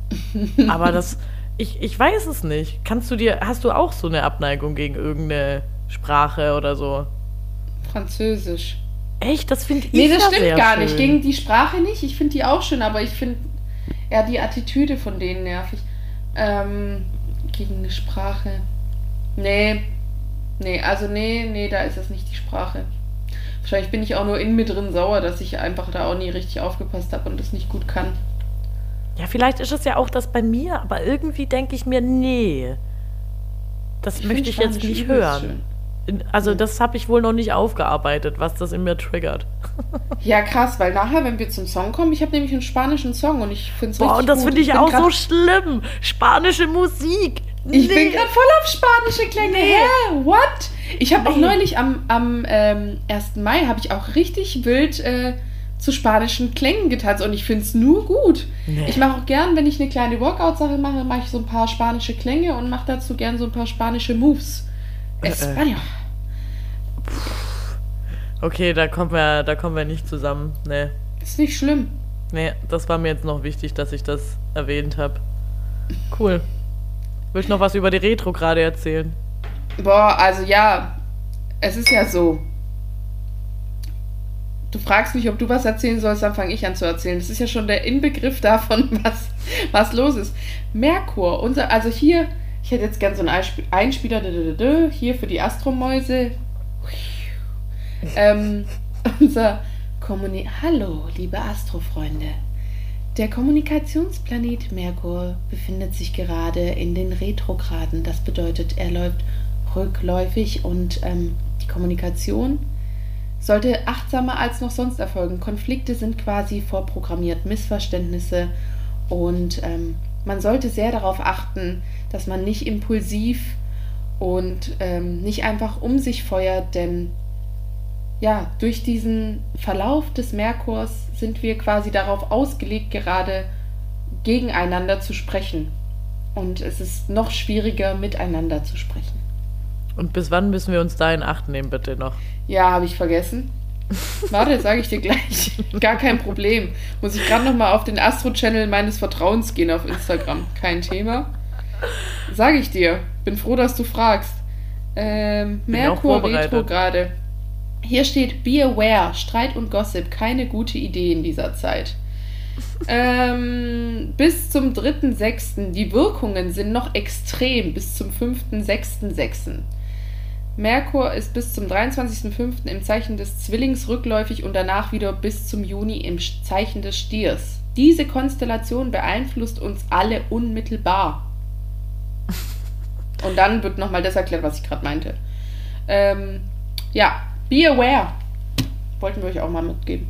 Aber das, ich, ich weiß es nicht. Kannst du dir, hast du auch so eine Abneigung gegen irgendeine Sprache oder so? Französisch. Echt? Das finde ich Nee, das stimmt gar schön. nicht. Gegen die Sprache nicht. Ich finde die auch schön, aber ich finde ja die Attitüde von denen nervig. Ähm, gegen eine Sprache. Nee. Nee, also nee, nee, da ist es nicht die Sprache. Wahrscheinlich bin ich auch nur in mir drin sauer, dass ich einfach da auch nie richtig aufgepasst habe und das nicht gut kann. Ja, vielleicht ist es ja auch das bei mir, aber irgendwie denke ich mir, nee. Das möchte find ich jetzt nicht hören. schön. Also das habe ich wohl noch nicht aufgearbeitet, was das in mir triggert. Ja, krass, weil nachher, wenn wir zum Song kommen, ich habe nämlich einen spanischen Song und ich finde es Boah, richtig und das finde ich bin auch so schlimm. Spanische Musik. Ich Nee. bin gerade voll auf spanische Klänge. Nee. Hä? What? Ich habe auch Nee. neulich am, am ähm, 1. Mai habe ich auch richtig wild äh, zu spanischen Klängen getanzt und ich finde es nur gut. Nee. Ich mache auch gern, wenn ich eine kleine Workout-Sache mache, mache ich so ein paar spanische Klänge und mache dazu gern so ein paar spanische Moves. Äh, äh. Okay, da kommen wir, da kommen wir nicht zusammen. Nee. Ist nicht schlimm. Nee, das war mir jetzt noch wichtig, dass ich das erwähnt habe. Cool. Willst du noch was über die Retro gerade erzählen? Boah, also ja, es ist ja so. du fragst mich, ob du was erzählen sollst, dann fange ich an zu erzählen. Das ist ja schon der Inbegriff davon, was, was los ist. Merkur, unser, also hier, ich hätte jetzt gern so einen Einspieler, hier für die Astromäuse. Ähm, unser Kommuni Hallo, liebe Astrofreunde. Der Kommunikationsplanet Merkur befindet sich gerade in den Retrograden. Das bedeutet, er läuft rückläufig und ähm, die Kommunikation sollte achtsamer als noch sonst erfolgen. Konflikte sind quasi vorprogrammiert, Missverständnisse und ähm, man sollte sehr darauf achten, dass man nicht impulsiv und ähm, nicht einfach um sich feuert, denn ja, durch diesen Verlauf des Merkurs sind wir quasi darauf ausgelegt, gerade gegeneinander zu sprechen. Und es ist noch schwieriger, miteinander zu sprechen. Und bis wann müssen wir uns da in Acht nehmen, bitte noch? Ja, habe ich vergessen. Warte, sage ich dir gleich. Gar kein Problem. Muss ich gerade nochmal auf den Astro-Channel meines Vertrauens gehen auf Instagram. Kein Thema. Sage ich dir. Bin froh, dass du fragst. Ähm, Merkur Retro gerade. Hier steht Be aware, Streit und Gossip, keine gute Idee in dieser Zeit. ähm, bis zum 3.6. Die Wirkungen sind noch extrem bis zum 5.6.6. Merkur ist bis zum 23.05. im Zeichen des Zwillings rückläufig und danach wieder bis zum Juni im Zeichen des Stiers. Diese Konstellation beeinflusst uns alle unmittelbar. Und dann wird nochmal das erklärt, was ich gerade meinte. Ähm, ja, be aware. Wollten wir euch auch mal mitgeben.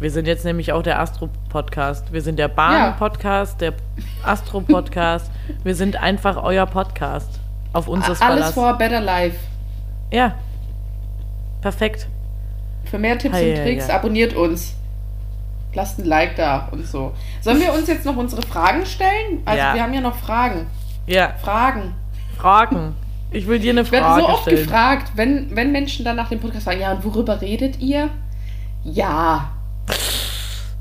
Wir sind jetzt nämlich auch der Astro-Podcast. Wir sind der Bahn-Podcast, der Astro-Podcast. wir sind einfach euer Podcast. Auf uns ist Alles for Better Life. Ja. Perfekt. Für mehr Tipps hey, und Tricks ja, ja. abonniert uns. Lasst ein Like da und so. Sollen wir uns jetzt noch unsere Fragen stellen? Also ja. wir haben ja noch Fragen. Ja. Fragen. Fragen. Ich will dir eine Frage stellen. Ich werde so oft stellen. gefragt, wenn, wenn Menschen dann nach dem Podcast fragen, ja, und worüber redet ihr? Ja.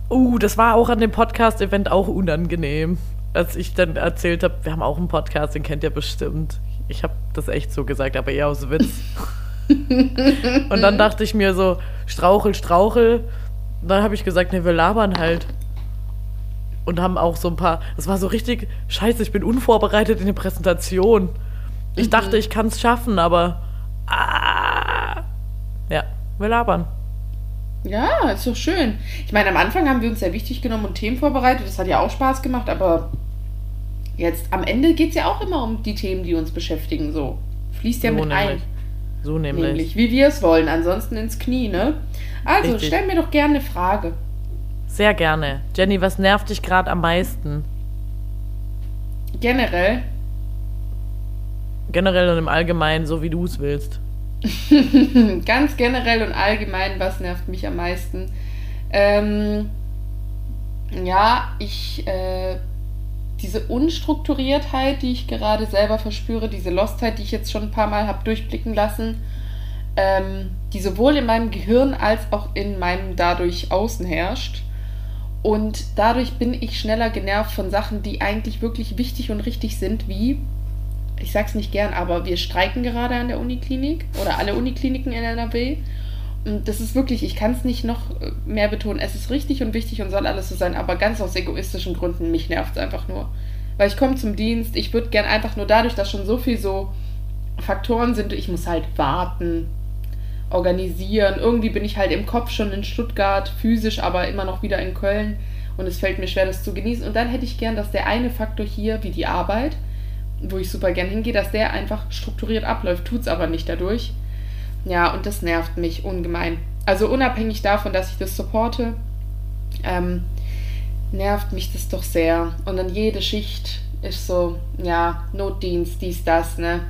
Uh, das war auch an dem Podcast-Event auch unangenehm. Als ich dann erzählt habe, wir haben auch einen Podcast, den kennt ihr bestimmt. Ich habe das echt so gesagt, aber eher aus Witz. und dann dachte ich mir so, strauchel, strauchel. Und dann habe ich gesagt, ne, wir labern halt. Und haben auch so ein paar, das war so richtig, scheiße, ich bin unvorbereitet in der Präsentation. Ich mhm. dachte, ich kann es schaffen, aber ah, ja, wir labern. Ja, ist doch schön. Ich meine, am Anfang haben wir uns sehr wichtig genommen und Themen vorbereitet. Das hat ja auch Spaß gemacht, aber Jetzt am Ende geht es ja auch immer um die Themen, die uns beschäftigen. So. Fließt ja so mit nämlich. ein. So nämlich. nämlich. Wie wir es wollen, ansonsten ins Knie, ne? Also, Richtig. stell mir doch gerne eine Frage. Sehr gerne. Jenny, was nervt dich gerade am meisten? Generell. Generell und im Allgemeinen, so wie du es willst. Ganz generell und allgemein, was nervt mich am meisten? Ähm, ja, ich äh, diese Unstrukturiertheit, die ich gerade selber verspüre, diese Lostheit, die ich jetzt schon ein paar Mal habe durchblicken lassen, ähm, die sowohl in meinem Gehirn als auch in meinem dadurch Außen herrscht. Und dadurch bin ich schneller genervt von Sachen, die eigentlich wirklich wichtig und richtig sind, wie, ich sag's nicht gern, aber wir streiken gerade an der Uniklinik oder alle Unikliniken in NRW. Und das ist wirklich, ich kann es nicht noch mehr betonen, es ist richtig und wichtig und soll alles so sein, aber ganz aus egoistischen Gründen, mich nervt es einfach nur. Weil ich komme zum Dienst, ich würde gern einfach nur dadurch, dass schon so viel so Faktoren sind, ich muss halt warten, organisieren. Irgendwie bin ich halt im Kopf schon in Stuttgart, physisch aber immer noch wieder in Köln und es fällt mir schwer, das zu genießen. Und dann hätte ich gern, dass der eine Faktor hier, wie die Arbeit, wo ich super gern hingehe, dass der einfach strukturiert abläuft, tut es aber nicht dadurch. Ja, und das nervt mich ungemein. Also unabhängig davon, dass ich das supporte, ähm, nervt mich das doch sehr. Und dann jede Schicht ist so, ja, Notdienst, dies, das, ne?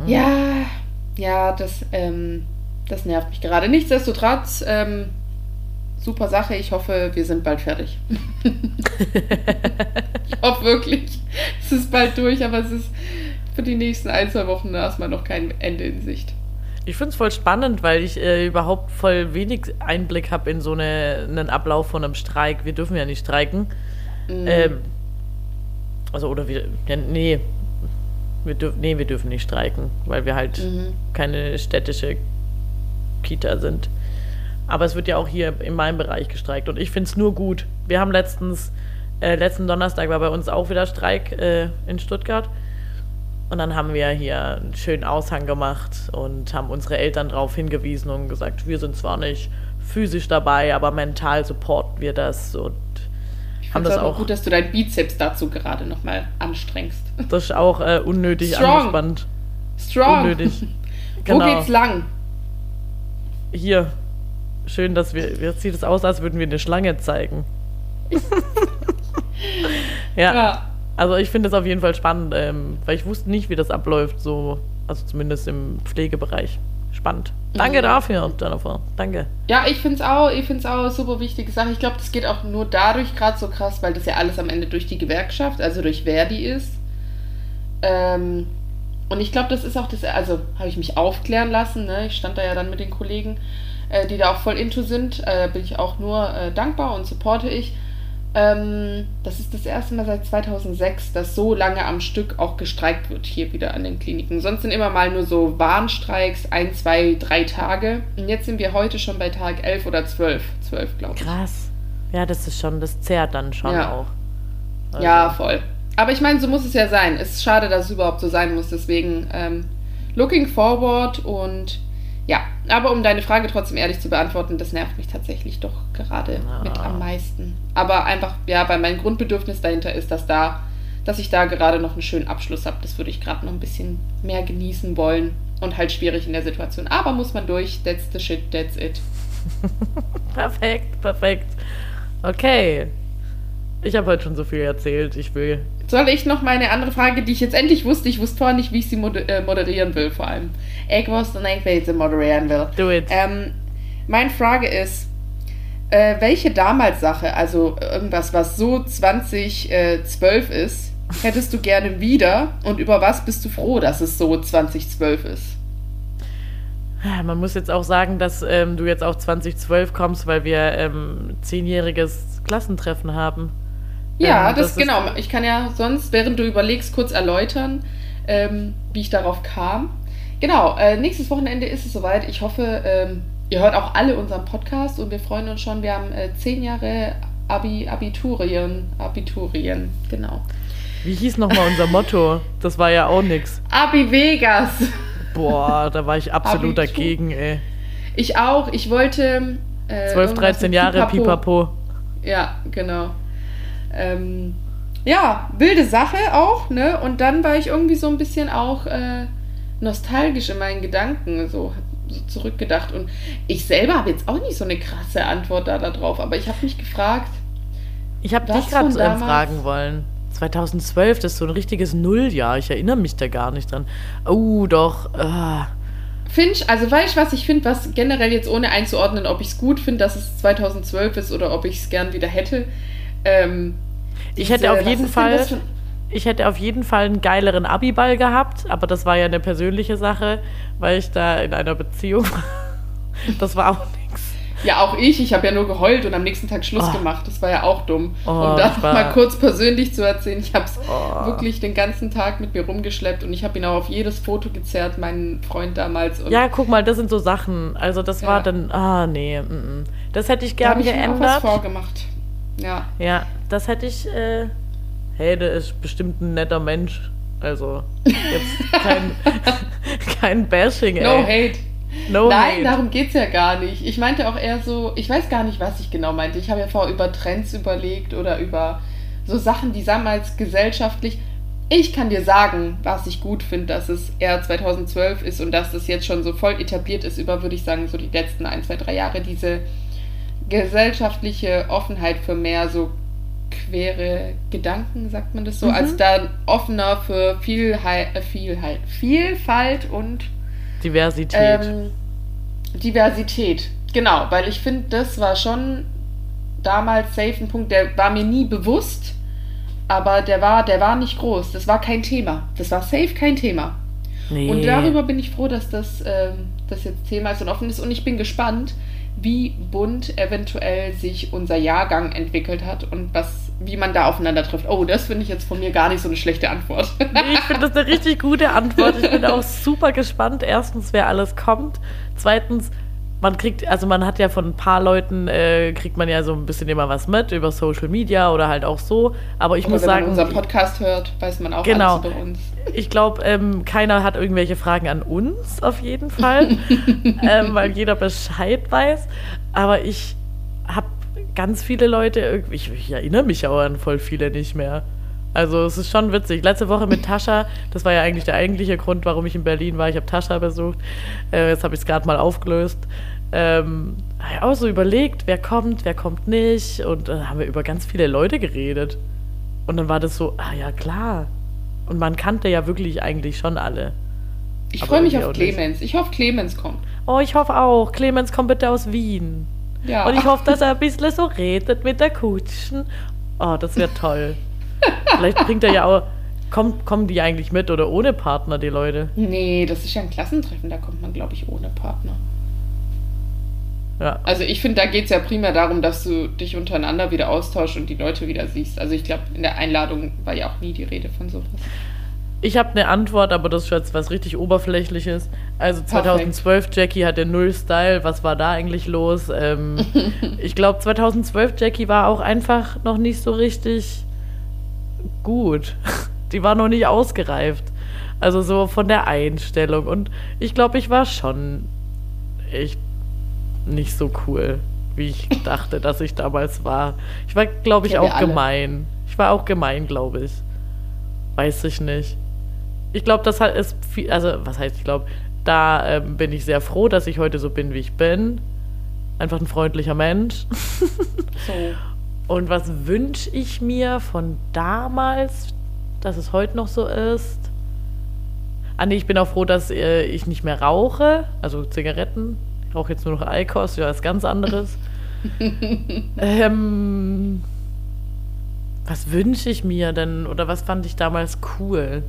Mhm. Ja, ja, das, ähm, das nervt mich gerade. Nichtsdestotrotz, ähm, super Sache. Ich hoffe, wir sind bald fertig. ich hoffe wirklich, es ist bald durch, aber es ist für die nächsten ein, zwei Wochen erstmal noch kein Ende in Sicht. Ich finde es voll spannend, weil ich äh, überhaupt voll wenig Einblick habe in so eine, einen Ablauf von einem Streik. Wir dürfen ja nicht streiken. Mhm. Ähm, also, oder wir, ja, nee, wir, dürf, nee, wir dürfen nicht streiken, weil wir halt mhm. keine städtische Kita sind. Aber es wird ja auch hier in meinem Bereich gestreikt und ich finde es nur gut. Wir haben letztens, äh, letzten Donnerstag war bei uns auch wieder Streik äh, in Stuttgart. Und dann haben wir hier einen schönen Aushang gemacht und haben unsere Eltern darauf hingewiesen und gesagt, wir sind zwar nicht physisch dabei, aber mental supporten wir das und ich haben das auch gut, dass du dein Bizeps dazu gerade nochmal anstrengst. Das ist auch äh, unnötig Strong. angespannt. Strong. Unnötig. Genau. Wo geht's lang? Hier. Schön, dass wir. Jetzt sieht es aus, als würden wir eine Schlange zeigen. ja. ja. Also ich finde es auf jeden Fall spannend, ähm, weil ich wusste nicht, wie das abläuft, so, also zumindest im Pflegebereich. Spannend. Danke mhm. dafür, Jennifer. Danke. Ja, ich finde es auch, ich finde es auch eine super wichtige Sache. Ich glaube, das geht auch nur dadurch gerade so krass, weil das ja alles am Ende durch die Gewerkschaft, also durch Verdi ist. Ähm, und ich glaube, das ist auch das, also habe ich mich aufklären lassen, ne? Ich stand da ja dann mit den Kollegen, äh, die da auch voll into sind. Äh, bin ich auch nur äh, dankbar und supporte ich. Ähm, das ist das erste Mal seit 2006, dass so lange am Stück auch gestreikt wird hier wieder an den Kliniken. Sonst sind immer mal nur so Warnstreiks, ein, zwei, drei Tage. Und jetzt sind wir heute schon bei Tag 11 oder 12. 12, glaube ich. Krass. Ja, das ist schon, das zehrt dann schon ja. auch. Also. Ja, voll. Aber ich meine, so muss es ja sein. Es ist schade, dass es überhaupt so sein muss. Deswegen ähm, looking forward und ja, aber um deine Frage trotzdem ehrlich zu beantworten, das nervt mich tatsächlich doch gerade ah. mit am meisten. Aber einfach, ja, weil mein Grundbedürfnis dahinter ist, dass da, dass ich da gerade noch einen schönen Abschluss habe. Das würde ich gerade noch ein bisschen mehr genießen wollen. Und halt schwierig in der Situation. Aber muss man durch. That's the shit, that's it. perfekt, perfekt. Okay. Ich habe heute schon so viel erzählt. Ich will soll ich noch meine andere Frage, die ich jetzt endlich wusste, ich wusste vorher nicht, wie ich sie äh, moderieren will, vor allem. Ich wusste nicht, wie ich sie moderieren will. Do it. Ähm, meine Frage ist, äh, welche damals Sache, also irgendwas, was so 2012 ist, hättest du gerne wieder und über was bist du froh, dass es so 2012 ist? Man muss jetzt auch sagen, dass ähm, du jetzt auch 2012 kommst, weil wir ähm, zehnjähriges Klassentreffen haben. Ja, ähm, das, das genau. Ich kann ja sonst, während du überlegst, kurz erläutern, ähm, wie ich darauf kam. Genau, äh, nächstes Wochenende ist es soweit. Ich hoffe, ähm, ihr hört auch alle unseren Podcast und wir freuen uns schon. Wir haben äh, zehn Jahre Abi, Abiturien, Abiturien, genau. Wie hieß nochmal unser Motto? Das war ja auch nix. Abi Vegas. Boah, da war ich absolut Abitur. dagegen, ey. Ich auch. Ich wollte. Äh, 12, 13 Jahre Pipapo. Pipapo. Ja, genau. Ähm, ja, wilde Sache auch, ne? Und dann war ich irgendwie so ein bisschen auch äh, nostalgisch in meinen Gedanken, so, so zurückgedacht. Und ich selber habe jetzt auch nicht so eine krasse Antwort da darauf, aber ich habe mich gefragt. Ich habe dich gerade äh, fragen wollen. 2012, das ist so ein richtiges Nulljahr. Ich erinnere mich da gar nicht dran. Oh, doch. Uh. Finch, also weißt du, was ich finde, was generell jetzt ohne einzuordnen, ob ich es gut finde, dass es 2012 ist oder ob ich es gern wieder hätte. Ähm, ich hätte auf jeden Fall. Ich hätte auf jeden Fall einen geileren Abiball gehabt, aber das war ja eine persönliche Sache, weil ich da in einer Beziehung war. Das war auch nichts. Ja, auch ich. Ich habe ja nur geheult und am nächsten Tag Schluss oh. gemacht. Das war ja auch dumm. Oh, um das war... mal kurz persönlich zu erzählen, ich habe es oh. wirklich den ganzen Tag mit mir rumgeschleppt und ich habe ihn auch auf jedes Foto gezerrt, meinen Freund damals. ja, guck mal, das sind so Sachen. Also das ja. war dann, ah nee, m -m. das hätte ich gerne da geändert. Ich auch was vorgemacht. Ja. Ja, das hätte ich. Äh, hey, der ist bestimmt ein netter Mensch. Also, jetzt kein, kein Bashing, ey. No hate. No Nein, hate. darum geht's ja gar nicht. Ich meinte auch eher so, ich weiß gar nicht, was ich genau meinte. Ich habe ja vorher über Trends überlegt oder über so Sachen, die damals gesellschaftlich. Ich kann dir sagen, was ich gut finde, dass es eher 2012 ist und dass das jetzt schon so voll etabliert ist über, würde ich sagen, so die letzten ein, zwei, drei Jahre, diese gesellschaftliche Offenheit für mehr so quere Gedanken, sagt man das so, mhm. als da offener für Vielheit, äh, Vielheit, Vielfalt und Diversität. Ähm, Diversität, genau, weil ich finde, das war schon damals safe ein Punkt, der war mir nie bewusst, aber der war, der war nicht groß, das war kein Thema, das war safe kein Thema. Nee. Und darüber bin ich froh, dass das, ähm, das jetzt Thema ist und offen ist und ich bin gespannt, wie bunt eventuell sich unser Jahrgang entwickelt hat und was, wie man da aufeinander trifft. Oh, das finde ich jetzt von mir gar nicht so eine schlechte Antwort. Nee, ich finde das eine richtig gute Antwort. Ich bin auch super gespannt. Erstens, wer alles kommt. Zweitens, man kriegt, also man hat ja von ein paar Leuten, äh, kriegt man ja so ein bisschen immer was mit über Social Media oder halt auch so. Aber ich Oder muss wenn sagen. man unseren Podcast hört, weiß man auch Genau. alles über uns. Ich glaube, ähm, keiner hat irgendwelche Fragen an uns, auf jeden Fall, ähm, weil jeder Bescheid weiß. Aber ich habe ganz viele Leute, ich, ich erinnere mich auch an voll viele nicht mehr. Also es ist schon witzig. Letzte Woche mit Tascha, das war ja eigentlich der eigentliche Grund, warum ich in Berlin war. Ich habe Tascha besucht. Äh, jetzt habe ich es gerade mal aufgelöst. Ähm, hab ich auch so überlegt, wer kommt, wer kommt nicht. Und dann haben wir über ganz viele Leute geredet. Und dann war das so, ah ja, klar. Und man kannte ja wirklich eigentlich schon alle. Ich freue mich auf auch nicht. Clemens. Ich hoffe, Clemens kommt. Oh, ich hoffe auch. Clemens kommt bitte aus Wien. Ja. Und ich hoffe, dass er ein bisschen so redet mit der Kutschen. Oh, das wäre toll. Vielleicht bringt er ja auch. Kommt, kommen die eigentlich mit oder ohne Partner, die Leute? Nee, das ist ja ein Klassentreffen, da kommt man, glaube ich, ohne Partner. Ja. Also ich finde, da geht es ja primär darum, dass du dich untereinander wieder austauschst und die Leute wieder siehst. Also ich glaube, in der Einladung war ja auch nie die Rede von sowas. Ich habe eine Antwort, aber das ist jetzt was richtig Oberflächliches. Also 2012, Jackie hatte null Style. Was war da eigentlich los? Ähm, ich glaube, 2012, Jackie war auch einfach noch nicht so richtig gut. Die war noch nicht ausgereift. Also so von der Einstellung. Und ich glaube, ich war schon echt nicht so cool, wie ich dachte, dass ich damals war. Ich war, glaube ich, auch alle. gemein. Ich war auch gemein, glaube ich. Weiß ich nicht. Ich glaube, das hat ist viel, also was heißt, ich glaube, da ähm, bin ich sehr froh, dass ich heute so bin, wie ich bin. Einfach ein freundlicher Mensch. So. Und was wünsche ich mir von damals, dass es heute noch so ist? Ah nee, ich bin auch froh, dass äh, ich nicht mehr rauche, also Zigaretten. Ich rauche jetzt nur noch Eikos, ja, was ganz anderes. ähm, was wünsche ich mir denn oder was fand ich damals cool?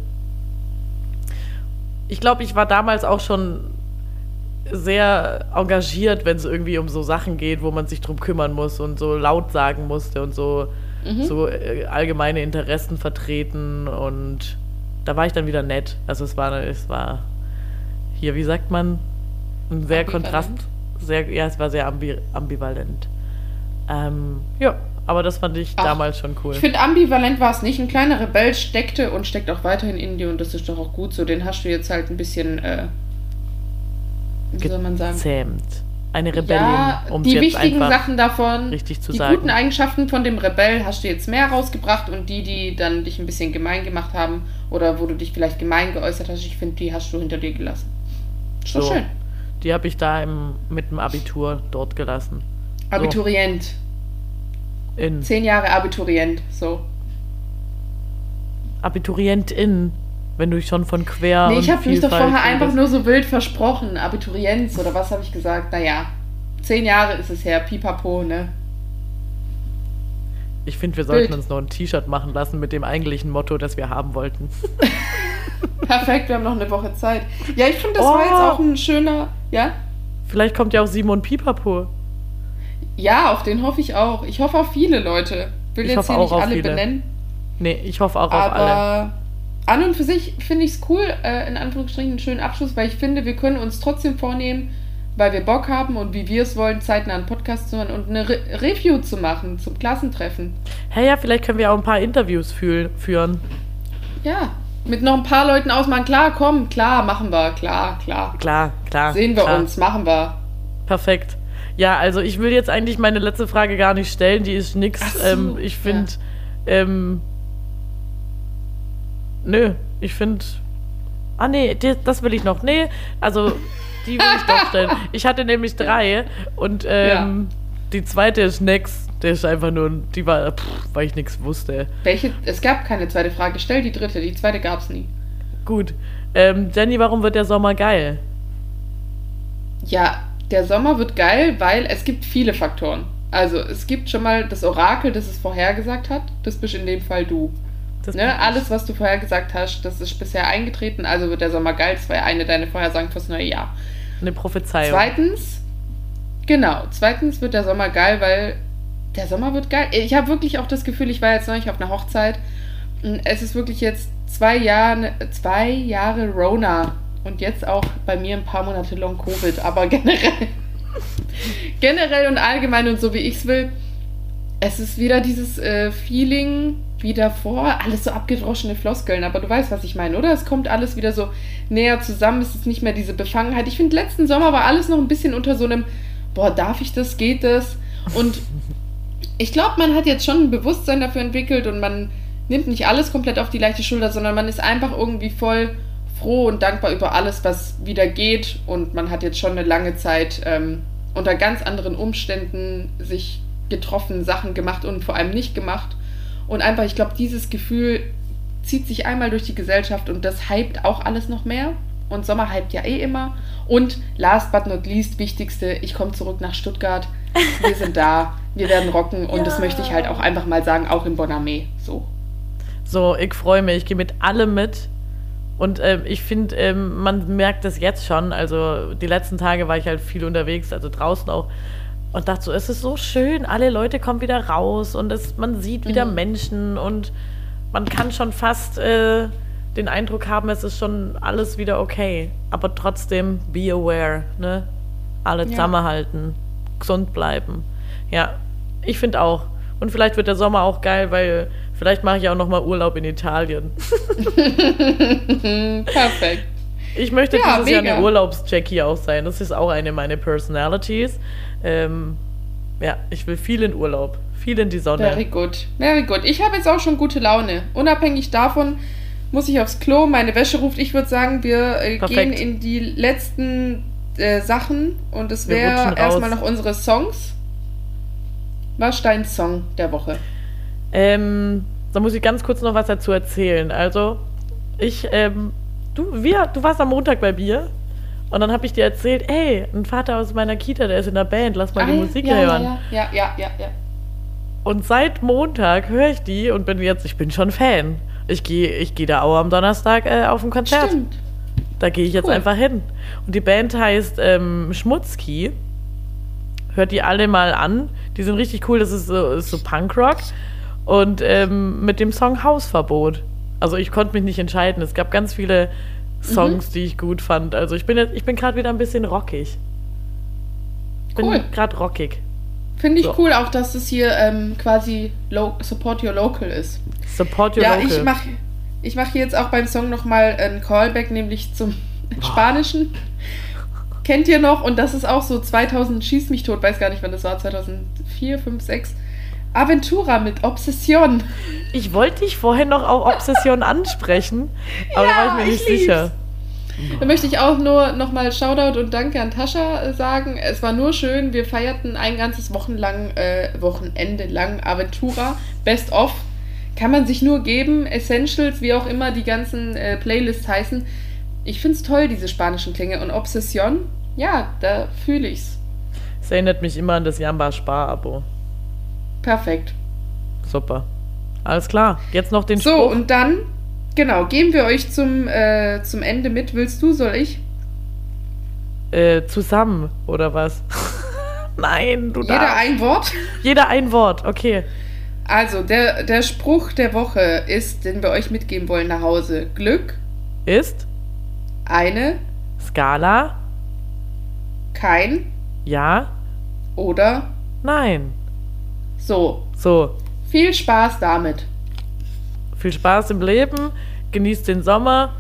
Ich glaube, ich war damals auch schon sehr engagiert, wenn es irgendwie um so Sachen geht, wo man sich drum kümmern muss und so laut sagen musste und so, so äh, allgemeine Interessen vertreten und da war ich dann wieder nett. Also es war, es war hier, wie sagt man, ein sehr Ambivalent. Kontrast, sehr, ja, es war sehr ambi ambivalent. Ähm, ja, aber das fand ich Ach, damals schon cool. Ich finde, ambivalent war es nicht. Ein kleiner Rebell steckte und steckt auch weiterhin in dir und das ist doch auch gut so. Den hast du jetzt halt ein bisschen, äh, wie soll man sagen? Gezähmt. Eine Rebellin, Ja, um die wichtigen Sachen davon, richtig zu die sagen. guten Eigenschaften von dem Rebell hast du jetzt mehr rausgebracht und die, die dann dich ein bisschen gemein gemacht haben oder wo du dich vielleicht gemein geäußert hast, ich finde, die hast du hinter dir gelassen. Ist doch So. schön. Die habe ich da im, mit dem Abitur dort gelassen. Abiturient. In. Zehn Jahre Abiturient. So. Abiturientin, wenn du schon von quer nee, ich habe mich doch vorher einfach nur so wild versprochen. Abiturienz oder was habe ich gesagt? Naja, zehn Jahre ist es her. Pipapo, ne? Ich finde, wir sollten Bild. uns noch ein T-Shirt machen lassen mit dem eigentlichen Motto, das wir haben wollten. Perfekt, wir haben noch eine Woche Zeit. Ja, ich finde, das Oh. war jetzt auch ein schöner. Ja? Vielleicht kommt ja auch Simon Pipapo. Ja, auf den hoffe ich auch. Ich hoffe auf viele Leute. Will Ich jetzt hoffe hier auch nicht auf alle viele. benennen. Nee, ich hoffe auch auf alle. An und für sich finde ich es cool, äh, in Anführungsstrichen einen schönen Abschluss, weil ich finde, wir können uns trotzdem vornehmen, weil wir Bock haben und wie wir es wollen, zeitnah einen Podcast zu machen und eine Re Review zu machen zum Klassentreffen. Hey, ja, vielleicht können wir auch ein paar Interviews fühl- führen. Ja, mit noch ein paar Leuten ausmachen. Klar, komm, klar, machen wir, klar, klar. Klar, klar. Sehen wir klar. uns, machen wir. Perfekt. Ja, also ich will jetzt eigentlich meine letzte Frage gar nicht stellen, die ist nix. So, ähm, ich finde, ähm, nö, ich finde, ah nee, das will ich noch. Nee, also die will ich doch stellen. Ich hatte nämlich drei und ähm, die zweite ist nix. Der ist einfach nur, die war, pff, weil ich nichts wusste. Welche? Es gab keine zweite Frage. Stell die dritte. Die zweite gab es nie. Gut. Ähm, Jenny, warum wird der Sommer geil? Ja, der Sommer wird geil, weil es gibt viele Faktoren. Also es gibt schon mal das Orakel, das es vorhergesagt hat. Das bist in dem Fall du. Ne? Alles, was du vorhergesagt hast, das ist bisher eingetreten. Also wird der Sommer geil. Das war ja eine deiner Vorhersagen fürs neue Jahr. Eine Prophezeiung. Zweitens, genau, zweitens wird der Sommer geil, weil der Sommer wird geil. Ich habe wirklich auch das Gefühl, ich war jetzt neulich auf einer Hochzeit. Es ist wirklich jetzt zwei Jahre, zwei Jahre Rona und jetzt auch bei mir ein paar Monate Long Covid, aber generell. Generell und allgemein und so wie ich es will, es ist wieder dieses äh, Feeling wie davor, alles so abgedroschene Floskeln, aber du weißt, was ich meine, oder? Es kommt alles wieder so näher zusammen, es ist nicht mehr diese Befangenheit. Ich finde, letzten Sommer war alles noch ein bisschen unter so einem, boah, darf ich das, geht das? Und ich glaube, man hat jetzt schon ein Bewusstsein dafür entwickelt und man nimmt nicht alles komplett auf die leichte Schulter, sondern man ist einfach irgendwie voll froh und dankbar über alles, was wieder geht. Und man hat jetzt schon eine lange Zeit ähm, unter ganz anderen Umständen sich getroffen, Sachen gemacht und vor allem nicht gemacht. Und einfach, ich glaube, dieses Gefühl zieht sich einmal durch die Gesellschaft und das hypt auch alles noch mehr. Und Sommer hypt ja eh immer. Und last but not least, wichtigste, ich komme zurück nach Stuttgart. Wir sind da, wir werden rocken und ja. das möchte ich halt auch einfach mal sagen, auch in Bonamé. So. So, ich freue mich, ich gehe mit allem mit. Und ähm, ich finde, ähm, man merkt das jetzt schon. Also die letzten Tage war ich halt viel unterwegs, also draußen auch. Und dachte so, es ist so schön, alle Leute kommen wieder raus und es, man sieht wieder mhm. Menschen und man kann schon fast äh, den Eindruck haben, es ist schon alles wieder okay. Aber trotzdem, be aware, ne? Alle ja. zusammenhalten, gesund bleiben. Ja, ich finde auch. Und vielleicht wird der Sommer auch geil, weil vielleicht mache ich auch noch mal Urlaub in Italien. Perfekt. Ich möchte ja, dieses mega. Jahr eine Urlaubs-Jackie auch sein. Das ist auch eine meiner Personalities. Ähm, ja, ich will viel in Urlaub, viel in die Sonne. Very good, very good. Ich habe jetzt auch schon gute Laune. Unabhängig davon muss ich aufs Klo, meine Wäsche ruft. Ich würde sagen, wir äh, gehen in die letzten äh, Sachen und es wäre erstmal noch unsere Songs. Was ist dein Song der Woche? Ähm, da muss ich ganz kurz noch was dazu erzählen. Also, ich, ähm, du, wir, du warst am Montag bei mir und dann habe ich dir erzählt, ey, ein Vater aus meiner Kita, der ist in der Band, lass mal ah, die Musik ja, hören. Ja, ja, ja, ja, ja. Und seit Montag höre ich die und bin jetzt, ich bin schon Fan. Ich gehe ich geh da auch am Donnerstag äh, auf ein Konzert. Stimmt. Da gehe ich jetzt cool. einfach hin. Und die Band heißt ähm, Schmutzki. Hört die alle mal an. Die sind richtig cool. Das ist so, ist so Punkrock. Und ähm, mit dem Song Hausverbot. Also ich konnte mich nicht entscheiden. Es gab ganz viele Songs, mhm. die ich gut fand. Also ich bin jetzt, ich bin gerade wieder ein bisschen rockig. Ich bin cool. gerade rockig. Finde ich so. cool auch, dass es hier ähm, quasi Support Your Local ist. Support Your ja, Local. Ja, ich mache ich mach jetzt auch beim Song nochmal ein Callback, nämlich zum oh. Spanischen. Kennt ihr noch? Und das ist auch so 2000, schieß mich tot, weiß gar nicht, wann das war, 2004, 5, 6. Aventura mit Obsession. Ich wollte dich vorhin noch auf Obsession ansprechen, aber ja, da war ich mir nicht ich sicher. Da möchte ich auch nur nochmal Shoutout und Danke an Tascha äh, sagen. Es war nur schön. Wir feierten ein ganzes Wochenlang, äh, Wochenende lang Aventura. Best of. Kann man sich nur geben. Essentials, wie auch immer die ganzen äh, Playlists heißen. Ich finde es toll, diese spanischen Klänge. Und Obsession, ja, da fühle ich's. Es erinnert mich immer an das Jamba Spar-Abo. Perfekt. Super. Alles klar. Jetzt noch den so, Spruch. So, und dann, genau, geben wir euch zum, äh, zum Ende mit. Willst du, soll ich? Äh, zusammen, oder was? Nein, du Jeder darfst. ein Wort? Jeder ein Wort, okay. Also, der, der Spruch der Woche ist, den wir euch mitgeben wollen nach Hause. Glück ist eine Skala kein Ja oder Nein. So. So. Viel Spaß damit. Viel Spaß im Leben. Genießt den Sommer.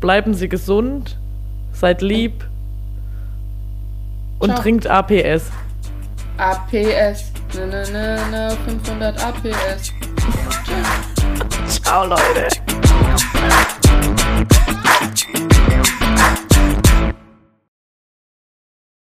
Bleiben Sie gesund. Seid lieb. Und Ciao. trinkt APS. APS. Ne, ne, ne, ne, 500 APS. Ciao, Leute.